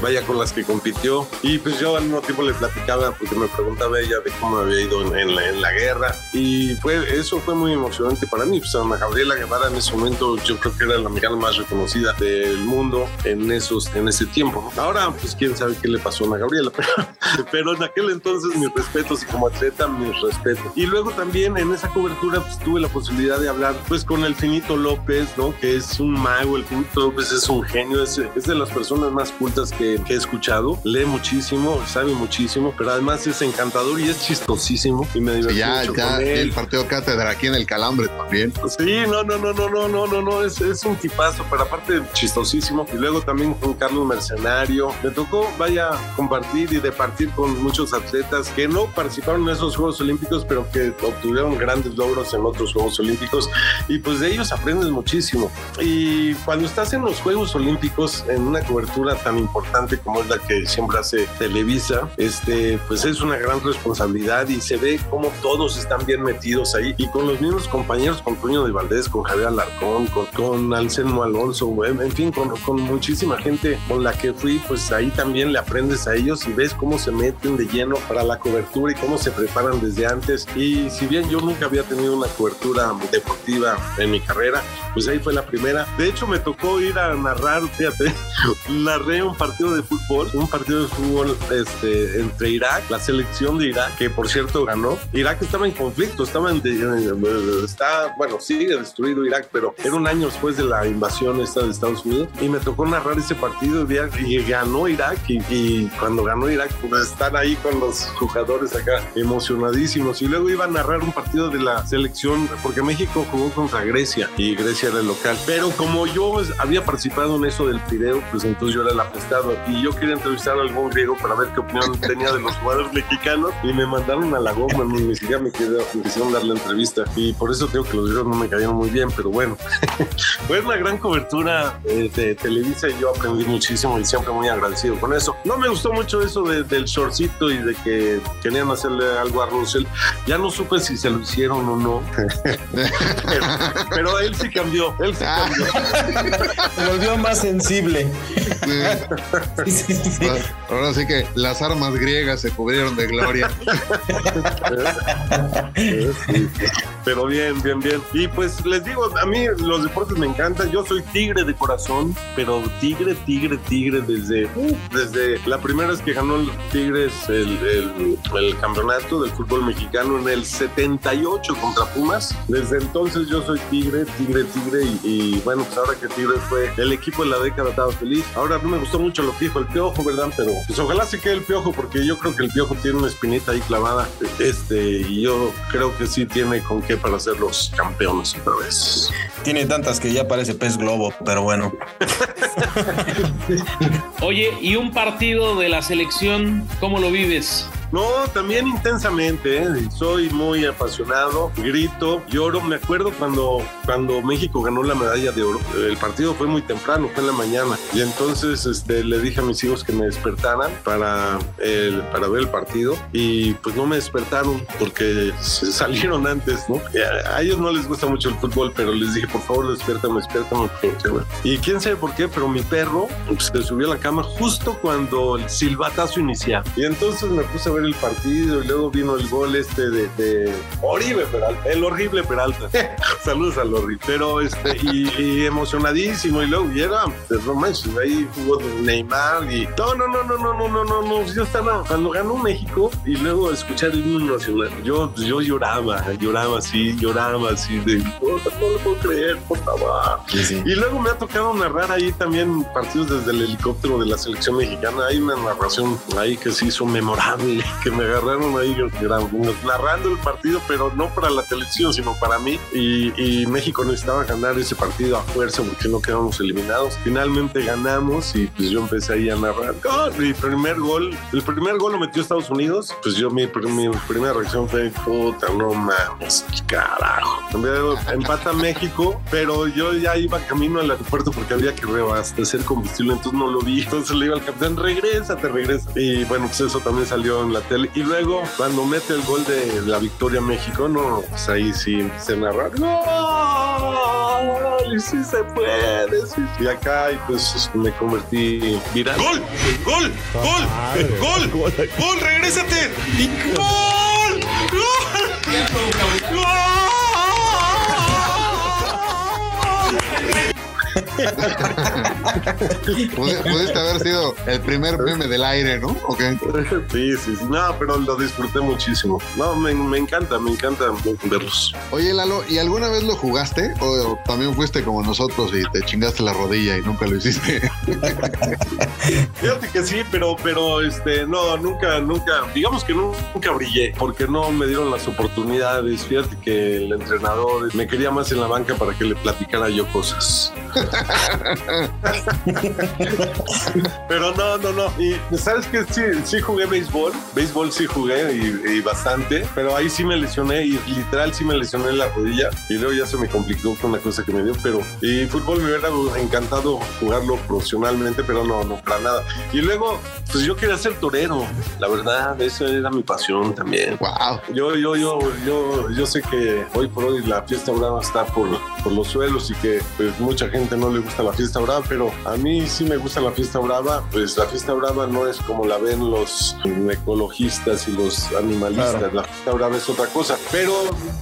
vaya con las que compitió, y pues yo al mismo tiempo le platicaba, porque me preguntaba ella de cómo había ido en, en la, en la guerra, y fue, eso fue muy emocionante para mí, pues Ana Gabriela Guevara en ese momento yo creo que era la mexicana más reconocida del mundo en esos en ese tiempo. ¿no? Ahora, pues quién sabe qué le pasó a Ana Gabriela, pero, pero en aquel entonces mis respetos y como atleta mis respetos. Y luego también en esa cobertura pues tuve la posibilidad de hablar pues con el Finito López, ¿no? Que es un mago, el Finito López es un genio, es, es de las personas más cultas que, que he escuchado, lee muchísimo, sabe muchísimo, pero además es encantador y es chistosísimo y me divertí Ya, mucho ya, con él. el partido cátedra aquí en el Calambre también. Sí, no, no, no, no, no, no, no, no, es, es un tipazo, pero aparte chistosísimo. Y luego también con Carlos Mercenario. Me tocó, vaya, compartir y departir con muchos atletas que no participaron en esos Juegos Olímpicos, pero que obtuvieron grandes logros en otros Juegos Olímpicos. Y pues de ellos aprendes muchísimo. Y cuando estás en los Juegos Olímpicos, en una cobertura tan importante como es la que siempre hace Televisa, este, pues es una gran responsabilidad y se ve cómo todos están bien metidos ahí y con los mismos compañeros, con Toño de Valdés, con Javier Alarcón, con, con Anselmo Alonso, en, en fin, con, con muchísima gente con la que fui, pues ahí también le aprendes a ellos y ves cómo se meten de lleno para la cobertura y cómo se preparan desde antes. Y si bien yo nunca había tenido una cobertura deportiva en mi carrera, pues ahí fue la primera. De hecho, me tocó ir a narrar, fíjate, narré un partido de fútbol, un partido de fútbol este, entre Irak, la selección de Irak, que por cierto ganó. Irak estaba en conflicto, estaba en, está, bueno, sigue destruido Irak, pero era un año después de la invasión invasión esta de Estados Unidos y me tocó narrar ese partido y, ganó Irak y, y cuando ganó Irak pues están ahí con los jugadores acá emocionadísimos y luego iba a narrar un partido de la selección porque México jugó contra Grecia y Grecia era el local pero como yo había participado en eso del Pireo pues entonces yo era el apestado y yo quería entrevistar a algún griego para ver qué opinión tenía de los jugadores mexicanos y me mandaron a la goma ni siquiera me quedé- me quisieron dar la entrevista y por eso digo que los griegos no me cayeron muy bien pero bueno fue una gran cobertura eh, de Televisa y yo aprendí muchísimo y siempre muy agradecido con eso. No me gustó mucho eso de- del shortcito y de que querían hacerle algo a Russell. Ya no supe si se lo hicieron o no. pero, pero él sí cambió, él sí cambió. Se volvió más sensible. Ahora sí que las armas griegas se cubrieron de gloria. Pero bien, bien, bien. Y pues les digo, a mí los deportes me encantan. Yo soy tigre de corazón, pero tigre, tigre, tigre desde, desde la primera vez que ganó el Tigres el, el- el campeonato del fútbol mexicano en el 78 contra Pumas. Desde entonces yo soy tigre, tigre, tigre. Y, y bueno, pues ahora que Tigres fue el equipo de la década, estaba feliz. Ahora no me gustó mucho lo que dijo el Piojo, ¿verdad? Pero pues ojalá se quede el Piojo, porque yo creo que el Piojo tiene una espinita ahí clavada. Este, y yo creo que sí tiene con qué para ser los campeones otra vez. Tiene tantas que ya parece pez globo, pero bueno. Oye, ¿y un partido de la selección, cómo lo vives? No, también intensamente, ¿eh? soy muy apasionado, grito, lloro. Me acuerdo cuando, cuando México ganó la medalla de oro, el partido fue muy temprano, fue en la mañana, y entonces este, le dije a mis hijos que me despertaran para, el, para ver el partido, y pues no me despertaron porque se salieron antes, ¿no? Y A, ellos no les gusta mucho el fútbol, pero les dije, por favor, despiértame, despiértame. Y quién sabe por qué, pero mi perro pues, se subió a la cama justo cuando el silbatazo iniciaba. Y entonces me puse a ver el partido y luego vino el gol este de, de Oribe Peralta, el horrible Peralta. Saludos al horrible. Pero este, y, y emocionadísimo. Y luego, y era, pues, no manches, ahí jugó Neymar y. No, no, no, no, no, no, no, no, no. Yo estaba, cuando ganó México y luego escuchar el himno nacional, yo, yo lloraba, lloraba así, lloraba así, de no, no lo puedo creer, por favor. Y luego me ha tocado narrar ahí también partidos desde el helicóptero de la selección mexicana. Hay una narración ahí que se hizo memorable, que me agarraron ahí narrando el partido, pero no para la televisión, sino para mí. Y, y México necesitaba ganar ese partido a fuerza porque no quedamos eliminados. Finalmente ganamos y pues yo empecé ahí a narrar. ¡Gol! Mi primer gol, el primer gol lo metió Estados Unidos. Pues yo, mi, mi primera reacción fue, puta, no mames, carajo. Empata México, pero yo ya iba camino al aeropuerto porque había que reabastecer combustible, entonces no lo vi. Entonces le iba al capitán, regrésate, regresa. Y bueno, pues eso también salió en la tele. Y luego, cuando mete el gol de la victoria México, no, pues ahí sí se narra. ¡Gol! Y sí se puede. sí. Y acá, y pues me convertí viral. ¡Gol! ¡Gol! ¡Gol! ¡Gol! ¡Gol! ¡Regrésate! ¡Y gol! ¡Gol! Pudiste haber sido el primer meme del aire, ¿no? Sí, sí, sí. No, pero lo disfruté muchísimo. No, me, me encanta, me encanta verlos. Oye, Lalo, ¿y alguna vez lo jugaste? ¿O también fuiste como nosotros y te chingaste la rodilla y nunca lo hiciste? Fíjate que sí, pero, pero este, no, nunca, nunca, digamos que nu- nunca brillé, porque no me dieron las oportunidades. Fíjate que el entrenador me quería más en la banca para que le platicara yo cosas. Pero no, no, no. Y sabes que sí, sí jugué béisbol. Béisbol sí jugué y, y bastante. Pero ahí sí me lesioné y literal sí me lesioné la rodilla. Y luego ya se me complicó con una cosa que me dio. Pero y fútbol me hubiera encantado jugarlo profesionalmente, pero no, no, para nada. Y luego, pues yo quería ser torero. La verdad, eso era mi pasión también. Wow. Yo, yo, yo, yo, yo sé que hoy por hoy la fiesta brava está por, por los suelos y que pues mucha gente no le gusta la fiesta brava, pero a mí sí me gusta la fiesta brava. Pues la fiesta brava no es como la ven los ecologistas y los animalistas. La fiesta brava es otra cosa. Pero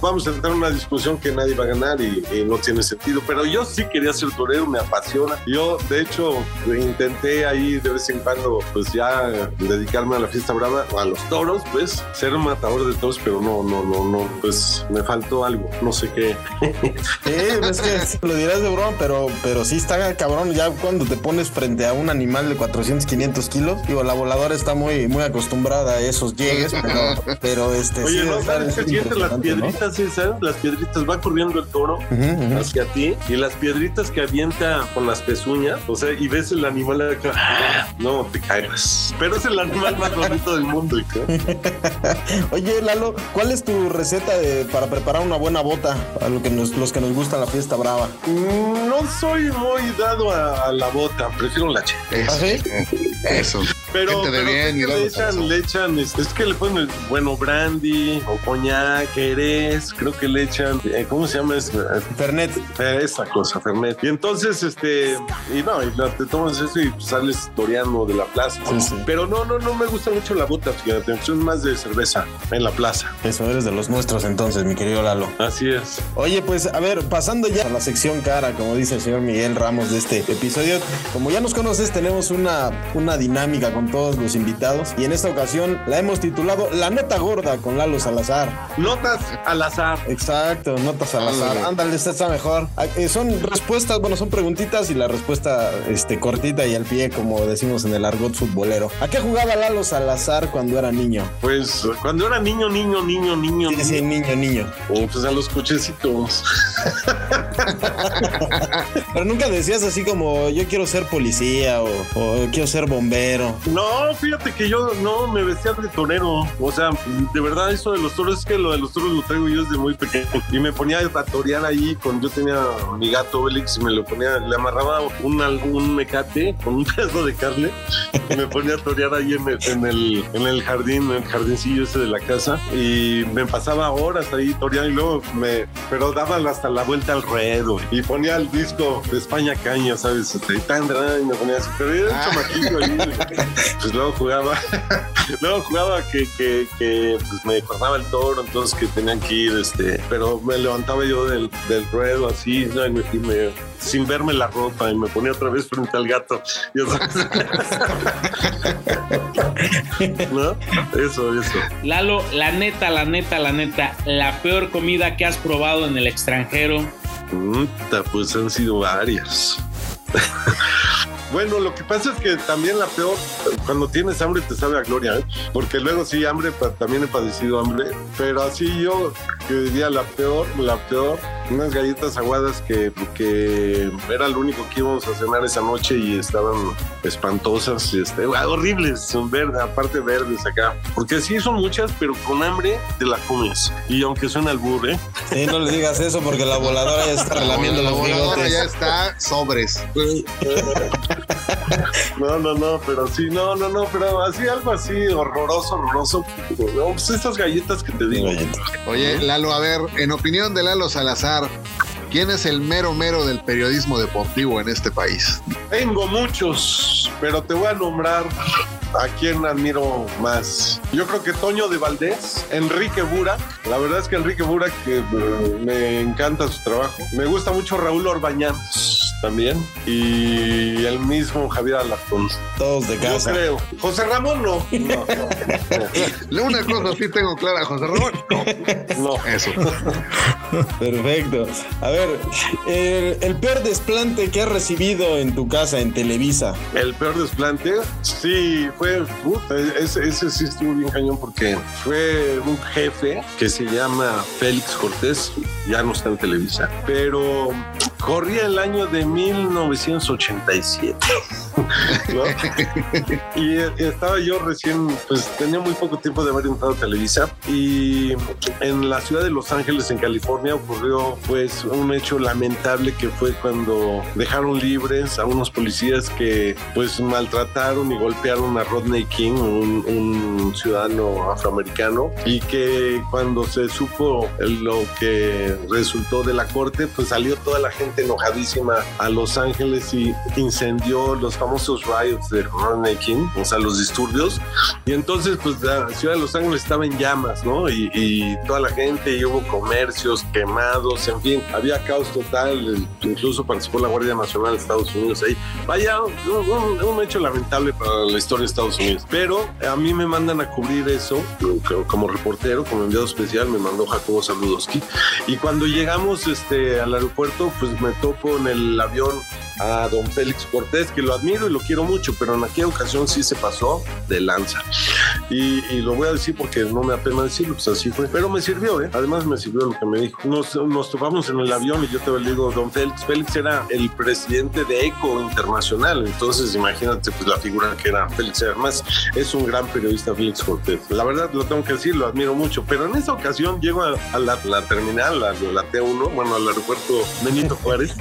vamos a entrar en una discusión que nadie va a ganar y, y no tiene sentido. Pero yo sí quería ser torero, me apasiona. Yo, de hecho, intenté ahí de vez en cuando, pues ya dedicarme a la fiesta brava, a los toros, pues ser un matador de toros, pero no, no, no, no, pues me faltó algo, no sé qué. Sí, es que lo dirás de broma, pero, pero sí está cabrón. Ya cuando te pones frente a un animal de 400, 500 kilos, digo, la voladora está muy, muy acostumbrada a esos llegues, pero, pero este. Oye, sí, ¿no sabes es que sientes las impresionante, ¿no? piedritas esas? Las piedritas, va corriendo el toro hacia ti y las piedritas que avienta con las pezuñas, o sea, y ves el animal acá, no te cagas. Pero es el animal más bonito del mundo. ¿y qué? Oye, Lalo, ¿cuál es tu receta de- para preparar una buena bota a lo que nos- los que nos gusta la fiesta brava? Mm, No soy muy dado a, a la bota, prefiero la che. Eso. ¿Ah, sí? Eso. Pero, Gente de pero bien sé y que Lalo le echan, le echan, es, es que le ponen, bueno, brandy o coñac, jerez, creo que le echan, eh, ¿cómo se llama? Fernet. eh, esa cosa, Fernet. Y entonces, este, y no, y la- te tomas eso y sales toreando de la plaza. Sí, sí. Pero no, no, no me gusta mucho la bota, fíjate, soy más de cerveza en la plaza. Eso eres de los nuestros entonces, mi querido Lalo. Así es. Oye, pues a ver, pasando ya a la sección cara, como dice el señor Miguel Ramos de este episodio, como ya nos conoces, tenemos una, una dinámica con todos los invitados y en esta ocasión la hemos titulado La Nota Gorda con Lalo Salazar. Notas al azar. Exacto, Nota Salazar. Ándale. Ándale, esta está mejor. Eh, son respuestas, bueno, son preguntitas y la respuesta este, cortita y al pie, como decimos en el argot futbolero. ¿A qué jugaba Lalo Salazar cuando era niño? Pues cuando era niño, niño, niño, niño, Sí, sí, niño, niño. oh, pues a los cochecitos. Pero nunca decías así como yo quiero ser policía o, o quiero ser bombero. No, fíjate que yo no me vestía de torero. O sea, de verdad, eso de los toros es que lo de los toros lo traigo yo desde muy pequeño. Y me ponía a torear ahí con. Yo tenía mi gato Obelix y me lo ponía, le amarraba un, un mecate con un pedazo de carne y me ponía a torear ahí en el, en el, en el jardín, en el jardincillo ese de la casa. Y me pasaba horas ahí toreando y luego me. Pero daba hasta la vuelta al ruedo y ponía el disco de España Caña, ¿sabes? Y tan, y me ponía así. Pero era un chamaquillo ahí. Pues luego jugaba, luego jugaba que, que, que pues me cortaba el toro, entonces que tenían que ir, este, pero me levantaba yo del, del ruedo así, ¿no? y me, y me- sin verme la ropa, y me ponía otra vez frente al gato. ¿No? Eso, eso. Lalo, la neta, la neta, la neta, la peor comida que has probado en el extranjero. Puta, pues han sido varias. Bueno, lo que pasa es que también la peor, cuando tienes hambre te sabe a gloria, ¿eh? porque luego sí, hambre, también he padecido hambre, pero así yo, yo diría la peor, la peor, unas galletas aguadas que, que era lo único que íbamos a cenar esa noche y estaban espantosas, este, horribles, son verdes, aparte verdes acá, porque sí son muchas, pero con hambre te la comes, y aunque suena al burro, ¿eh? Sí, no le digas eso porque la voladora ya está relamiendo la los voladora bigotes. ya está sobres. No, no, no, pero sí, no, no, no, pero así, algo así horroroso, horroroso. No, pues estas galletas que te digo. Oye, Lalo, a ver, en opinión de Lalo Salazar, ¿quién es el mero mero del periodismo deportivo en este país? Tengo muchos, pero te voy a nombrar a quien admiro más. Yo creo que Toño de Valdés, Enrique Burak. La verdad es que Enrique Burak que, eh, me encanta su trabajo. Me gusta mucho Raúl Orbañanos también. Y el mismo Javier Alarcón. Todos de Yo casa. creo. José Ramón no. No, no, Una cosa sí tengo clara, José Ramón. No, no. eso. Perfecto. A ver, el, el peor desplante que has recibido en tu casa en Televisa. El peor desplante, sí, fue, ese, ese sí estuvo bien cañón porque fue un jefe que se llama Félix Cortés, ya no está en Televisa, pero corría el año de 1987. ¿no? y estaba yo recién, pues tenía muy poco tiempo de haber entrado a Televisa y en la ciudad de Los Ángeles, en California, ocurrió pues un hecho lamentable que fue cuando dejaron libres a unos policías que pues maltrataron y golpearon a Rodney King, un, un ciudadano afroamericano, y que cuando se supo lo que resultó de la corte, pues salió toda la gente enojadísima a Los Ángeles y incendió los famosos riots de Rodney King, o sea, los disturbios. Y entonces, pues la ciudad de Los Ángeles estaba en llamas, ¿no? Y, y toda la gente, y hubo comercios quemados, en fin, había caos total. Incluso participó la Guardia Nacional de Estados Unidos ahí. Vaya, un, un- un hecho lamentable para la historia de Estados Unidos. Pero a mí me mandan a cubrir eso como- reportero, como enviado especial, me mandó Jacobo Saludowski. Y cuando llegamos este, al aeropuerto, pues me topo en el avión a don Félix Cortés, que lo admiro y lo quiero mucho, pero en aquella ocasión sí se pasó de lanza. Y, y lo voy a decir porque no me da pena decirlo, pues así fue. Pero me sirvió, ¿eh? Además me sirvió lo que me dijo. Nos, nos topamos en el avión y yo te lo digo, don Félix. Félix era el presidente de ECO Internacional, entonces imagínate pues la figura que era Félix. Además es un gran periodista Félix Cortés. La verdad lo tengo que decir, lo admiro mucho, pero en esa ocasión llego a, a la, la terminal, a la T1, bueno, al aeropuerto Benito Juárez.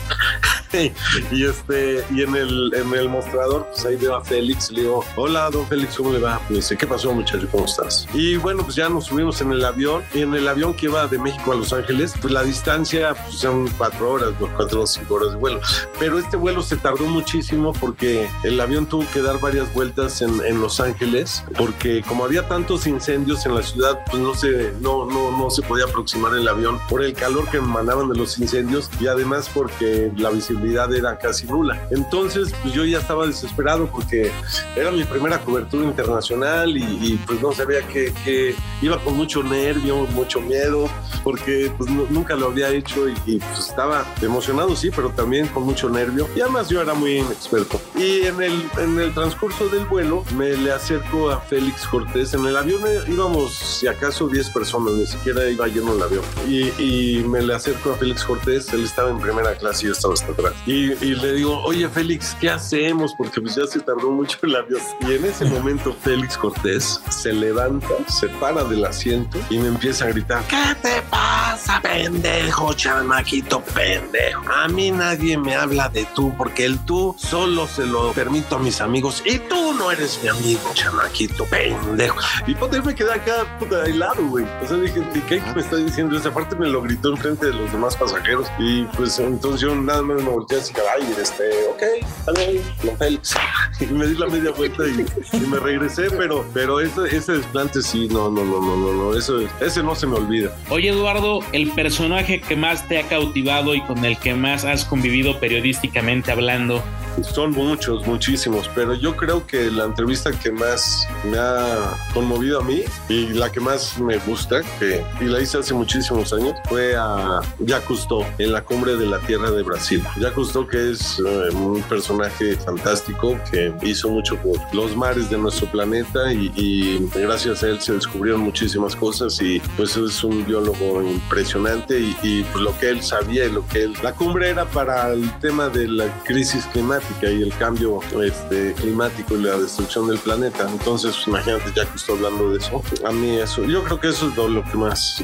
y este y en el en el mostrador pues ahí veo a Félix le digo hola don Félix cómo le va me dice qué pasó muchacho cómo estás y bueno pues ya nos subimos en el avión y en el avión que iba de México a Los Ángeles pues la distancia pues son cuatro horas dos cuatro o cinco horas de vuelo. Pero este vuelo se tardó muchísimo porque el avión tuvo que dar varias vueltas en, en Los Ángeles porque como había tantos incendios en la ciudad pues no se no no no se podía aproximar el avión por el calor que emanaban de los incendios y además porque la visibilidad era casi nula. Entonces, pues yo ya estaba desesperado porque era mi primera cobertura internacional y, y, pues no sabía que, que, iba con mucho nervio, mucho miedo, porque pues no, nunca lo había hecho y, y, pues estaba emocionado, sí, pero también con mucho nervio. Y además yo era muy inexperto. Y en el, en el transcurso del vuelo me le acerco a Félix Cortés. En el avión íbamos, si acaso, 10 personas, ni siquiera iba lleno el avión. Y, y me le acerco a Félix Cortés, él estaba en primera clase y yo estaba hasta atrás. Y, y, le digo, oye Félix, ¿qué hacemos? Porque pues ya se tardó mucho el avión. Y en ese momento Félix Cortés se levanta, se para del asiento y me empieza a gritar, ¿qué te pasa, pendejo, chamaquito pendejo? A mí nadie me habla de tú, porque el tú solo se lo permito a mis amigos y tú no eres mi amigo, chamaquito pendejo. Y pues me quedé acá puta helado, güey. O sea, dije, ¿qué me está diciendo? Esa parte me lo gritó enfrente de los demás pasajeros. Y pues entonces yo nada más me ay, este, ok, Félix. Y me di la media vuelta y, y me regresé, pero, pero ese, ese desplante sí, no, no, no, no, no, no, ese no se me olvida. Oye, Eduardo, el personaje que más te ha cautivado y con el que más has convivido periodísticamente hablando. Son muchos, muchísimos, pero yo creo que la entrevista que más me ha conmovido a mí y la que más me gusta, que, y la hice hace muchísimos años, fue a Jacques Cousteau en la cumbre de la tierra de Brasil. Jacques Cousteau, que es uh, un personaje fantástico que hizo mucho por los mares de nuestro planeta y, gracias a él se descubrieron muchísimas cosas y pues es un biólogo impresionante y, y pues, lo que él sabía y lo que él... La cumbre era para el tema de la crisis climática y el cambio este, climático y la destrucción del planeta. Entonces, pues, imagínate, ya que estoy hablando de eso, a mí eso, yo creo que eso es lo, que más,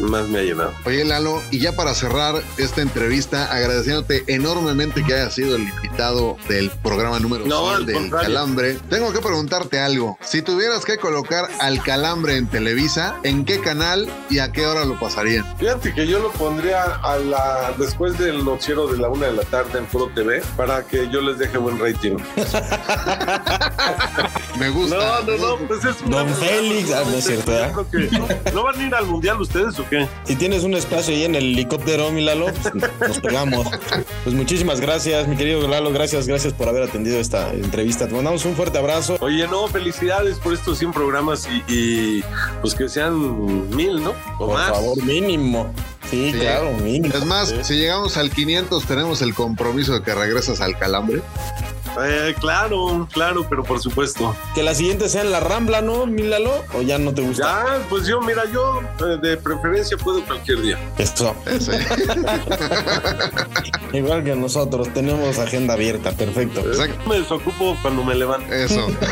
más me ha llenado. Oye, Lalo, y ya para cerrar esta entrevista, agradeciéndote enormemente que hayas sido el invitado del programa número no, 100 del contrario. Calambre, tengo que preguntarte algo. Si tuvieras que colocar al Calambre en Televisa, ¿en qué canal y a qué hora lo pasarían? Fíjate que yo lo pondría a la después del noticiero de la una de la tarde en Foro TV para que yo les deje buen rating. Me gusta. No, no, no, pues es Don Félix, ah, no es cierto, ¿eh? Que, ¿No van a ir al mundial ustedes o qué? Si tienes un espacio ahí en el helicóptero, mi Lalo, pues nos pegamos. Pues muchísimas gracias, mi querido Lalo. Gracias, gracias por haber atendido esta entrevista. Te mandamos un fuerte abrazo. Oye, no, felicidades por estos 100 programas y, y pues que sean mil, ¿no? O por más. favor, mínimo. Sí, Sí. claro, mínimo. Es más, si llegamos al 500, tenemos el compromiso de que regresas al Calambre. Eh, claro, claro, pero por supuesto. Que la siguiente sea en la Rambla, ¿no, Milalo? ¿O ya no te gusta? Ya, pues yo, mira, yo eh, de preferencia puedo cualquier día. Eso. Ese. Igual que nosotros, tenemos agenda abierta, perfecto. Exacto. Me desocupo cuando me levanto. Eso.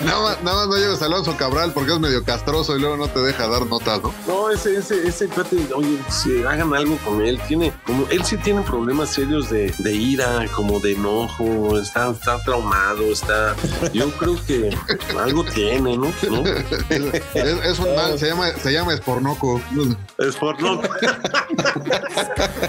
nada, más, nada más no lleves a Alonso Cabral porque es medio castroso y luego no te deja dar notas, ¿no? No, ese, ese, ese cuate, oye, si hagan algo con él, tiene, como, él sí tiene problemas serios de, de ira, como de enojo, está, está traumado, está, yo creo que algo tiene, ¿no? ¿No? Es, es un mal, se llama, se llama espornoco. Es por no.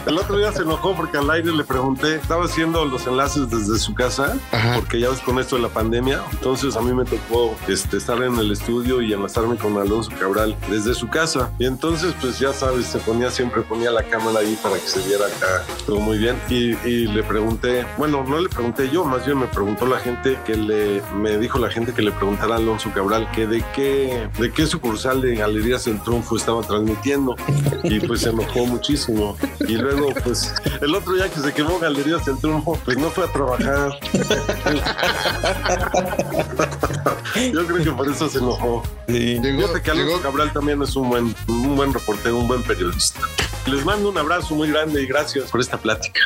El otro día se enojó porque al aire le pregunté, estaba haciendo los enlaces desde su casa, Ajá. porque ya ves con esto de la pandemia, entonces a mí me tocó este, estar en el estudio y enlazarme con Alonso Cabral desde su casa. Y entonces, pues ya sabes, se ponía siempre, ponía la cámara ahí para que se viera acá todo muy bien. Y, y le pregunté, bueno, no le pregunté yo, más bien me preguntó la gente que le, me dijo la gente que le preguntara a Alonso Cabral que de qué, de qué sucursal de Galerías El Triunfo estaba transmitiendo. Y pues se enojó muchísimo. Y luego, pues, el otro día que se quemó Galerías El Triunfo, pues no fue a trabajar. Yo creo que por eso se enojó. Llegó, Fíjate que Alonso llegó- Cabral también es un buen, un buen reportero, un buen periodista. Les mando un abrazo muy grande y gracias por esta plática.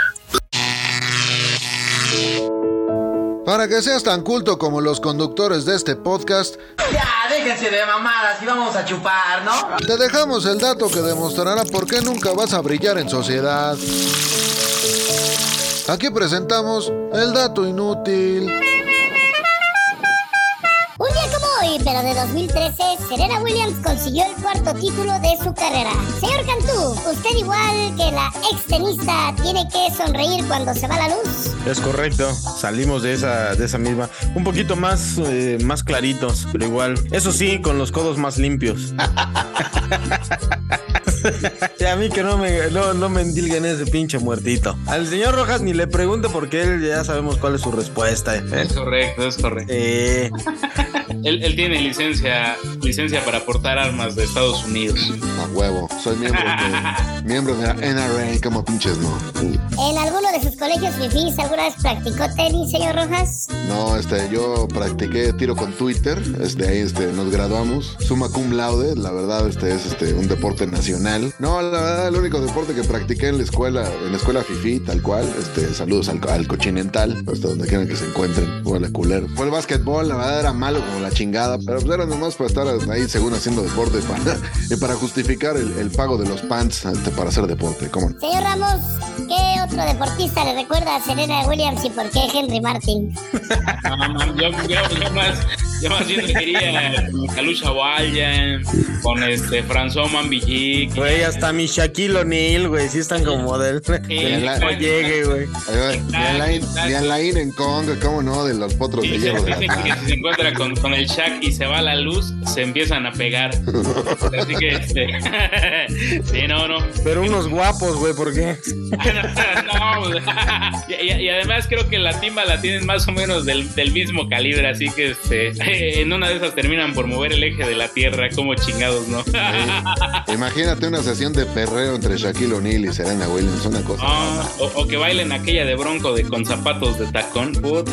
Para que seas tan culto como los conductores de este podcast, Ya, déjense de mamadas y vamos a chupar, ¿no? te dejamos el dato que demostrará por qué nunca vas a brillar en sociedad. Aquí presentamos el dato inútil. Pero de 2013, Serena Williams consiguió el cuarto título de su carrera. Señor Cantú, usted igual que la ex tenista tiene que sonreír cuando se va la luz. Es correcto, salimos de esa, de esa misma. Un poquito más, eh, más claritos, pero igual. Eso sí, con los codos más limpios. y a mí que no me, no, no me endilguen ese pinche muertito. Al señor Rojas ni le pregunte porque él ya sabemos cuál es su respuesta. Es correcto, es correcto. Eh, él tiene licencia, licencia para portar armas de Estados Unidos. A huevo. Soy miembro de, miembro de la NRA, como pinches, ¿no? ¿En alguno de sus colegios fifís alguna vez practicó tenis, señor Rojas? No, este, yo practiqué tiro con Twitter, este, ahí este, nos graduamos, summa cum laude, la verdad, este, es este, un deporte nacional. No, la verdad, el único deporte que practiqué en la escuela, en la escuela FIFI, tal cual, este, saludos al, al cochinental, hasta donde quieran que se encuentren, fue la culero. Fue el básquetbol, la verdad era malo como la chingada, pero pues era nomás para estar ahí según haciendo deporte para, y para justificar el, el pago de los pants este, para hacer deporte, ¿cómo? Señor Ramos, ¿qué otro deportista le recuerda a Serena Williams y por qué Henry Martin? No, no, yo, yo- yo más, yo más bien quería con Kalusha Waya, con este François Mambillic. güey, hasta mi Shaquille O'Neal, güey, sí están como del. Sí, No llegue, güey. Ni Alain, en Conga, ¿cómo no? De los potros de hierro. de dicen que si se encuentra con, con el Shaq y se va la luz, se empiezan a pegar. Así que, este, sí, no, no. Pero unos guapos, güey, ¿por qué? no, pues, y, y- y además creo que la timba la tienen más o menos del, del mismo calibre, así que este, en una de esas terminan por mover el eje de la tierra, como chingados, ¿no? Imagínate una sesión de perreo entre Shaquille O'Neal y Serena Williams, una cosa. O, o que bailen aquella de bronco de con zapatos de tacón. Put.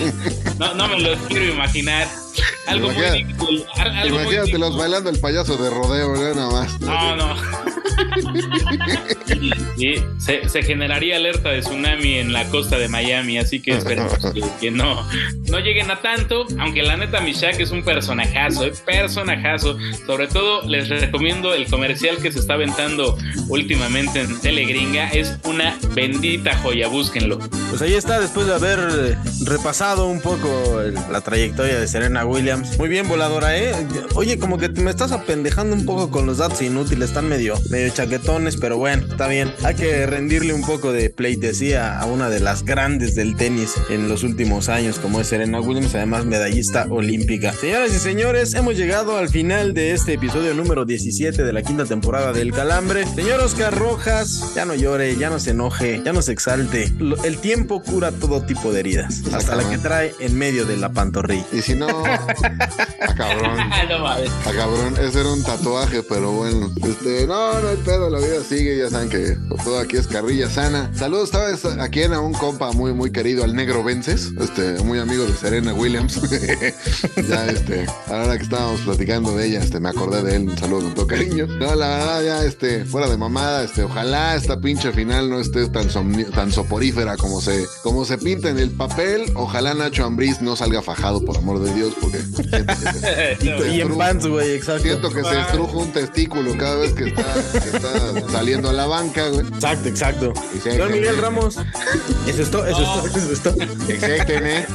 No, no me lo quiero imaginar. Algo muy Imagínate- algo muy Imagínate los bailando el payaso de rodeo, ¿eh? nada más. No, no. Sí, se, se generaría alerta de tsunami en la costa de Miami, así que esperemos que, que no, no lleguen a tanto. Aunque la neta, Mishak es un personajazo, eh, personajazo. Sobre todo, les recomiendo el comercial que se está aventando últimamente en Telegringa. Es una bendita joya, búsquenlo. Pues ahí está, después de haber eh, repasado un poco el- la trayectoria de Serena Williams. Muy bien, voladora, ¿eh? Oye, como que me estás apendejando un poco con los datos inútiles, están medio, medio chaquetones, pero bueno, está bien. Hay que rendirle un poco de pleitesía a una de las grandes del tenis en los últimos años, como es Serena Williams, además medallista olímpica. Señoras y señores, hemos llegado al final de este episodio número 17 de la quinta temporada del Calambre. Señor Oscar Rojas, ya no llore, ya no se enoje, ya no se exalte. El tiempo cura todo tipo de heridas, hasta la que trae en medio de la pantorrilla. Y si no, a cabrón. A cabrón, ese era un tatuaje, pero bueno. Este, no, no, hay pedo, la vida sigue, ya saben que todo aquí es carrilla sana. Saludos, estaba aquí en a un compa muy, muy querido, al Negro Vences, este, muy amigo de Serena Williams. ya, este, a la hora que estábamos platicando de ella, este, me acordé de él, un saludo con todo cariño. No, la verdad, ya, este, fuera de mamada, este, ojalá esta pinche final no esté tan, tan soporífera como se, como se pinta en el papel. Ojalá Nacho Ambriz no salga fajado, por amor de Dios, porque Y en pants, güey, exacto. siento que se estruja un testículo cada vez que está, que está saliendo a la banca, güey. Exacto, exacto. Don Miguel Ramos. Eso es todo, eso es todo, eso es todo. Exacto, ¿eh?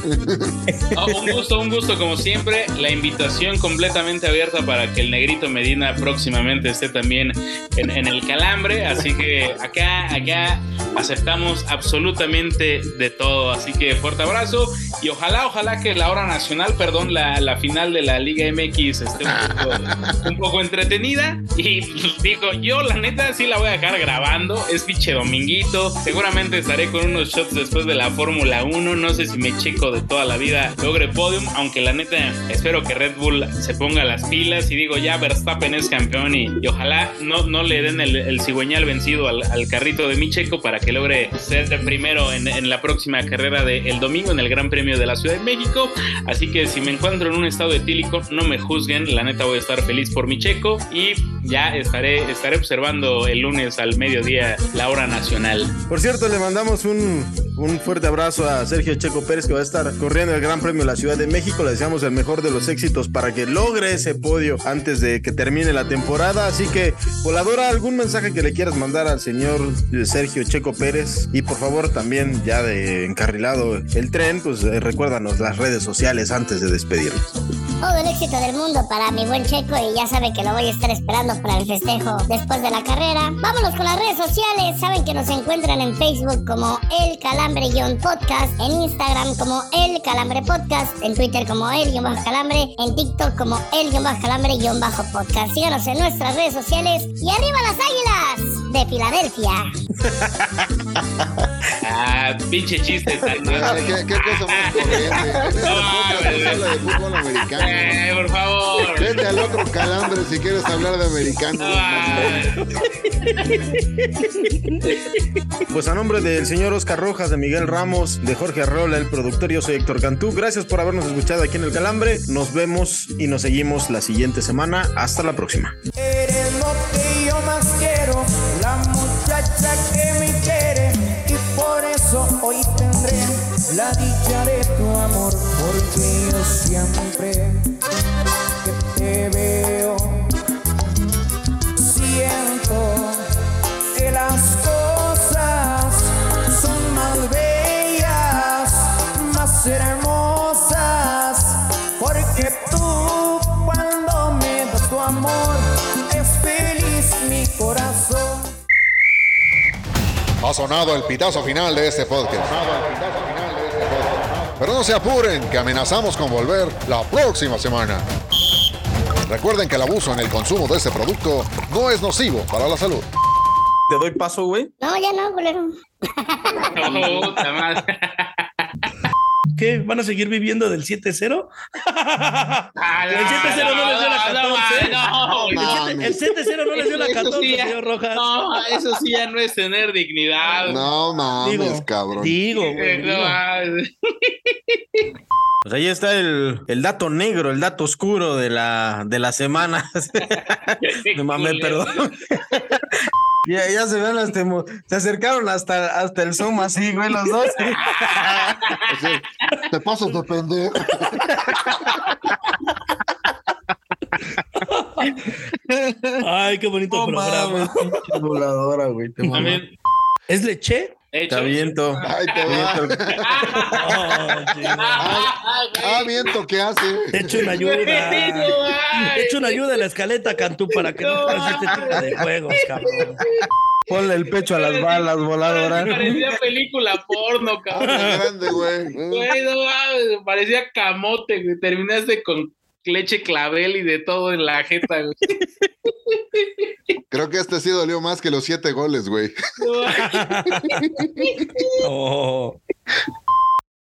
No, un gusto, un gusto como siempre. La invitación completamente abierta para que el negrito Medina próximamente esté también en, en el calambre. Así que acá, acá aceptamos absolutamente de todo. Así que fuerte abrazo y ojalá, ojalá que la hora nacional, perdón, la, la final de la Liga MX esté un poco, un poco entretenida. Y digo, yo la neta sí la voy a dejar grabando. Es pinche dominguito. Seguramente estaré con unos shots después de la Fórmula 1. No sé si me checo de toda la vida logre podium. Aunque la neta espero que Red Bull se ponga las pilas. Y digo, ya Verstappen es campeón. Y, y ojalá no, no le den el, el cigüeñal vencido al, al carrito de mi checo para que logre ser el primero en, en la próxima carrera del domingo en el Gran Premio de la Ciudad de México. Así que si me encuentro en un estado etílico, no me juzguen. La neta voy a estar feliz por mi checo. Y ya estaré, estaré observando el lunes al mediodía la hora nacional. Por cierto, le mandamos un, un fuerte abrazo a Sergio Checo Pérez que va a estar corriendo el Gran Premio de la Ciudad de México. Le deseamos el mejor de los éxitos para que logre ese podio antes de que termine la temporada. Así que, voladora, algún mensaje que le quieras mandar al señor Sergio Checo Pérez y por favor también ya de encarrilado el tren, pues eh, recuérdanos las redes sociales antes de Todo el éxito del mundo para mi buen Checo y ya sabe que lo voy a estar esperando para el festejo después de la carrera. Vámonos con las redes sociales. Saben que nos encuentran en Facebook como El Calambre-Podcast, en Instagram como El Calambre Podcast, en Twitter como El-Calambre, en TikTok como El-Calambre-Podcast. Síganos en nuestras redes sociales y arriba las águilas de Filadelfia. Ah, pinche chiste tan Ay, ¿Qué, qué cosa más corriente. Podcast se habla de fútbol americano. Eh, por favor. Vete al otro calambre si quieres hablar de americano. Pues a nombre del señor Oscar Rojas, de Miguel Ramos, de Jorge Arreola, el productor, yo soy Héctor Cantú. Gracias por habernos escuchado aquí en El Calambre. Nos vemos y nos seguimos la siguiente semana. Hasta la próxima. Eres lo que yo más quiero, muchacha que me quiere y por eso hoy tendré la dicha de tu amor, porque yo siempre que te veo Ha sonado el pitazo final de este podcast. Pero no se apuren, que amenazamos con volver la próxima semana. Recuerden que el abuso en el consumo de este producto no es nocivo para la salud. Te doy paso, güey. No, ya no, culero. Puta madre. ¿Qué? ¿Van a seguir viviendo del 7-0? el 7-0 no, no les dio la no, 14. no, El 7- el 7-0 no les dio la Eso 14, sí ya- señor Rojas. No, eso sí ya no es tener dignidad. No mames, Digo, cabrón. Digo, güey. no digo. mames. Pues ahí está el, el dato negro, el dato oscuro de la, de la semana. Me mamé, perdón. Ya, ya se ven, hasta emo- se acercaron hasta, hasta el Zoom así, güey, los dos. Así, te pasas de pendejo. Ay, qué bonito No programa. mames, voladora, güey. te mamé. También, ¿Es leche? Te hecho. aviento. Ay, te chido. Ah, viento, ¿qué hace? Te echo una ayuda. Te echo una ayuda en la escaleta, Cantú, para que no juegues este tipo de juegos, cabrón. Ponle el pecho a las balas, voladora. Parecía película porno, cabrón. grande, güey. Güey, no mames, parecía camote, güey. Terminaste con leche clavel y de todo en la jeta, güey. Creo que este sí dolió más que los siete goles, güey. No, Oh.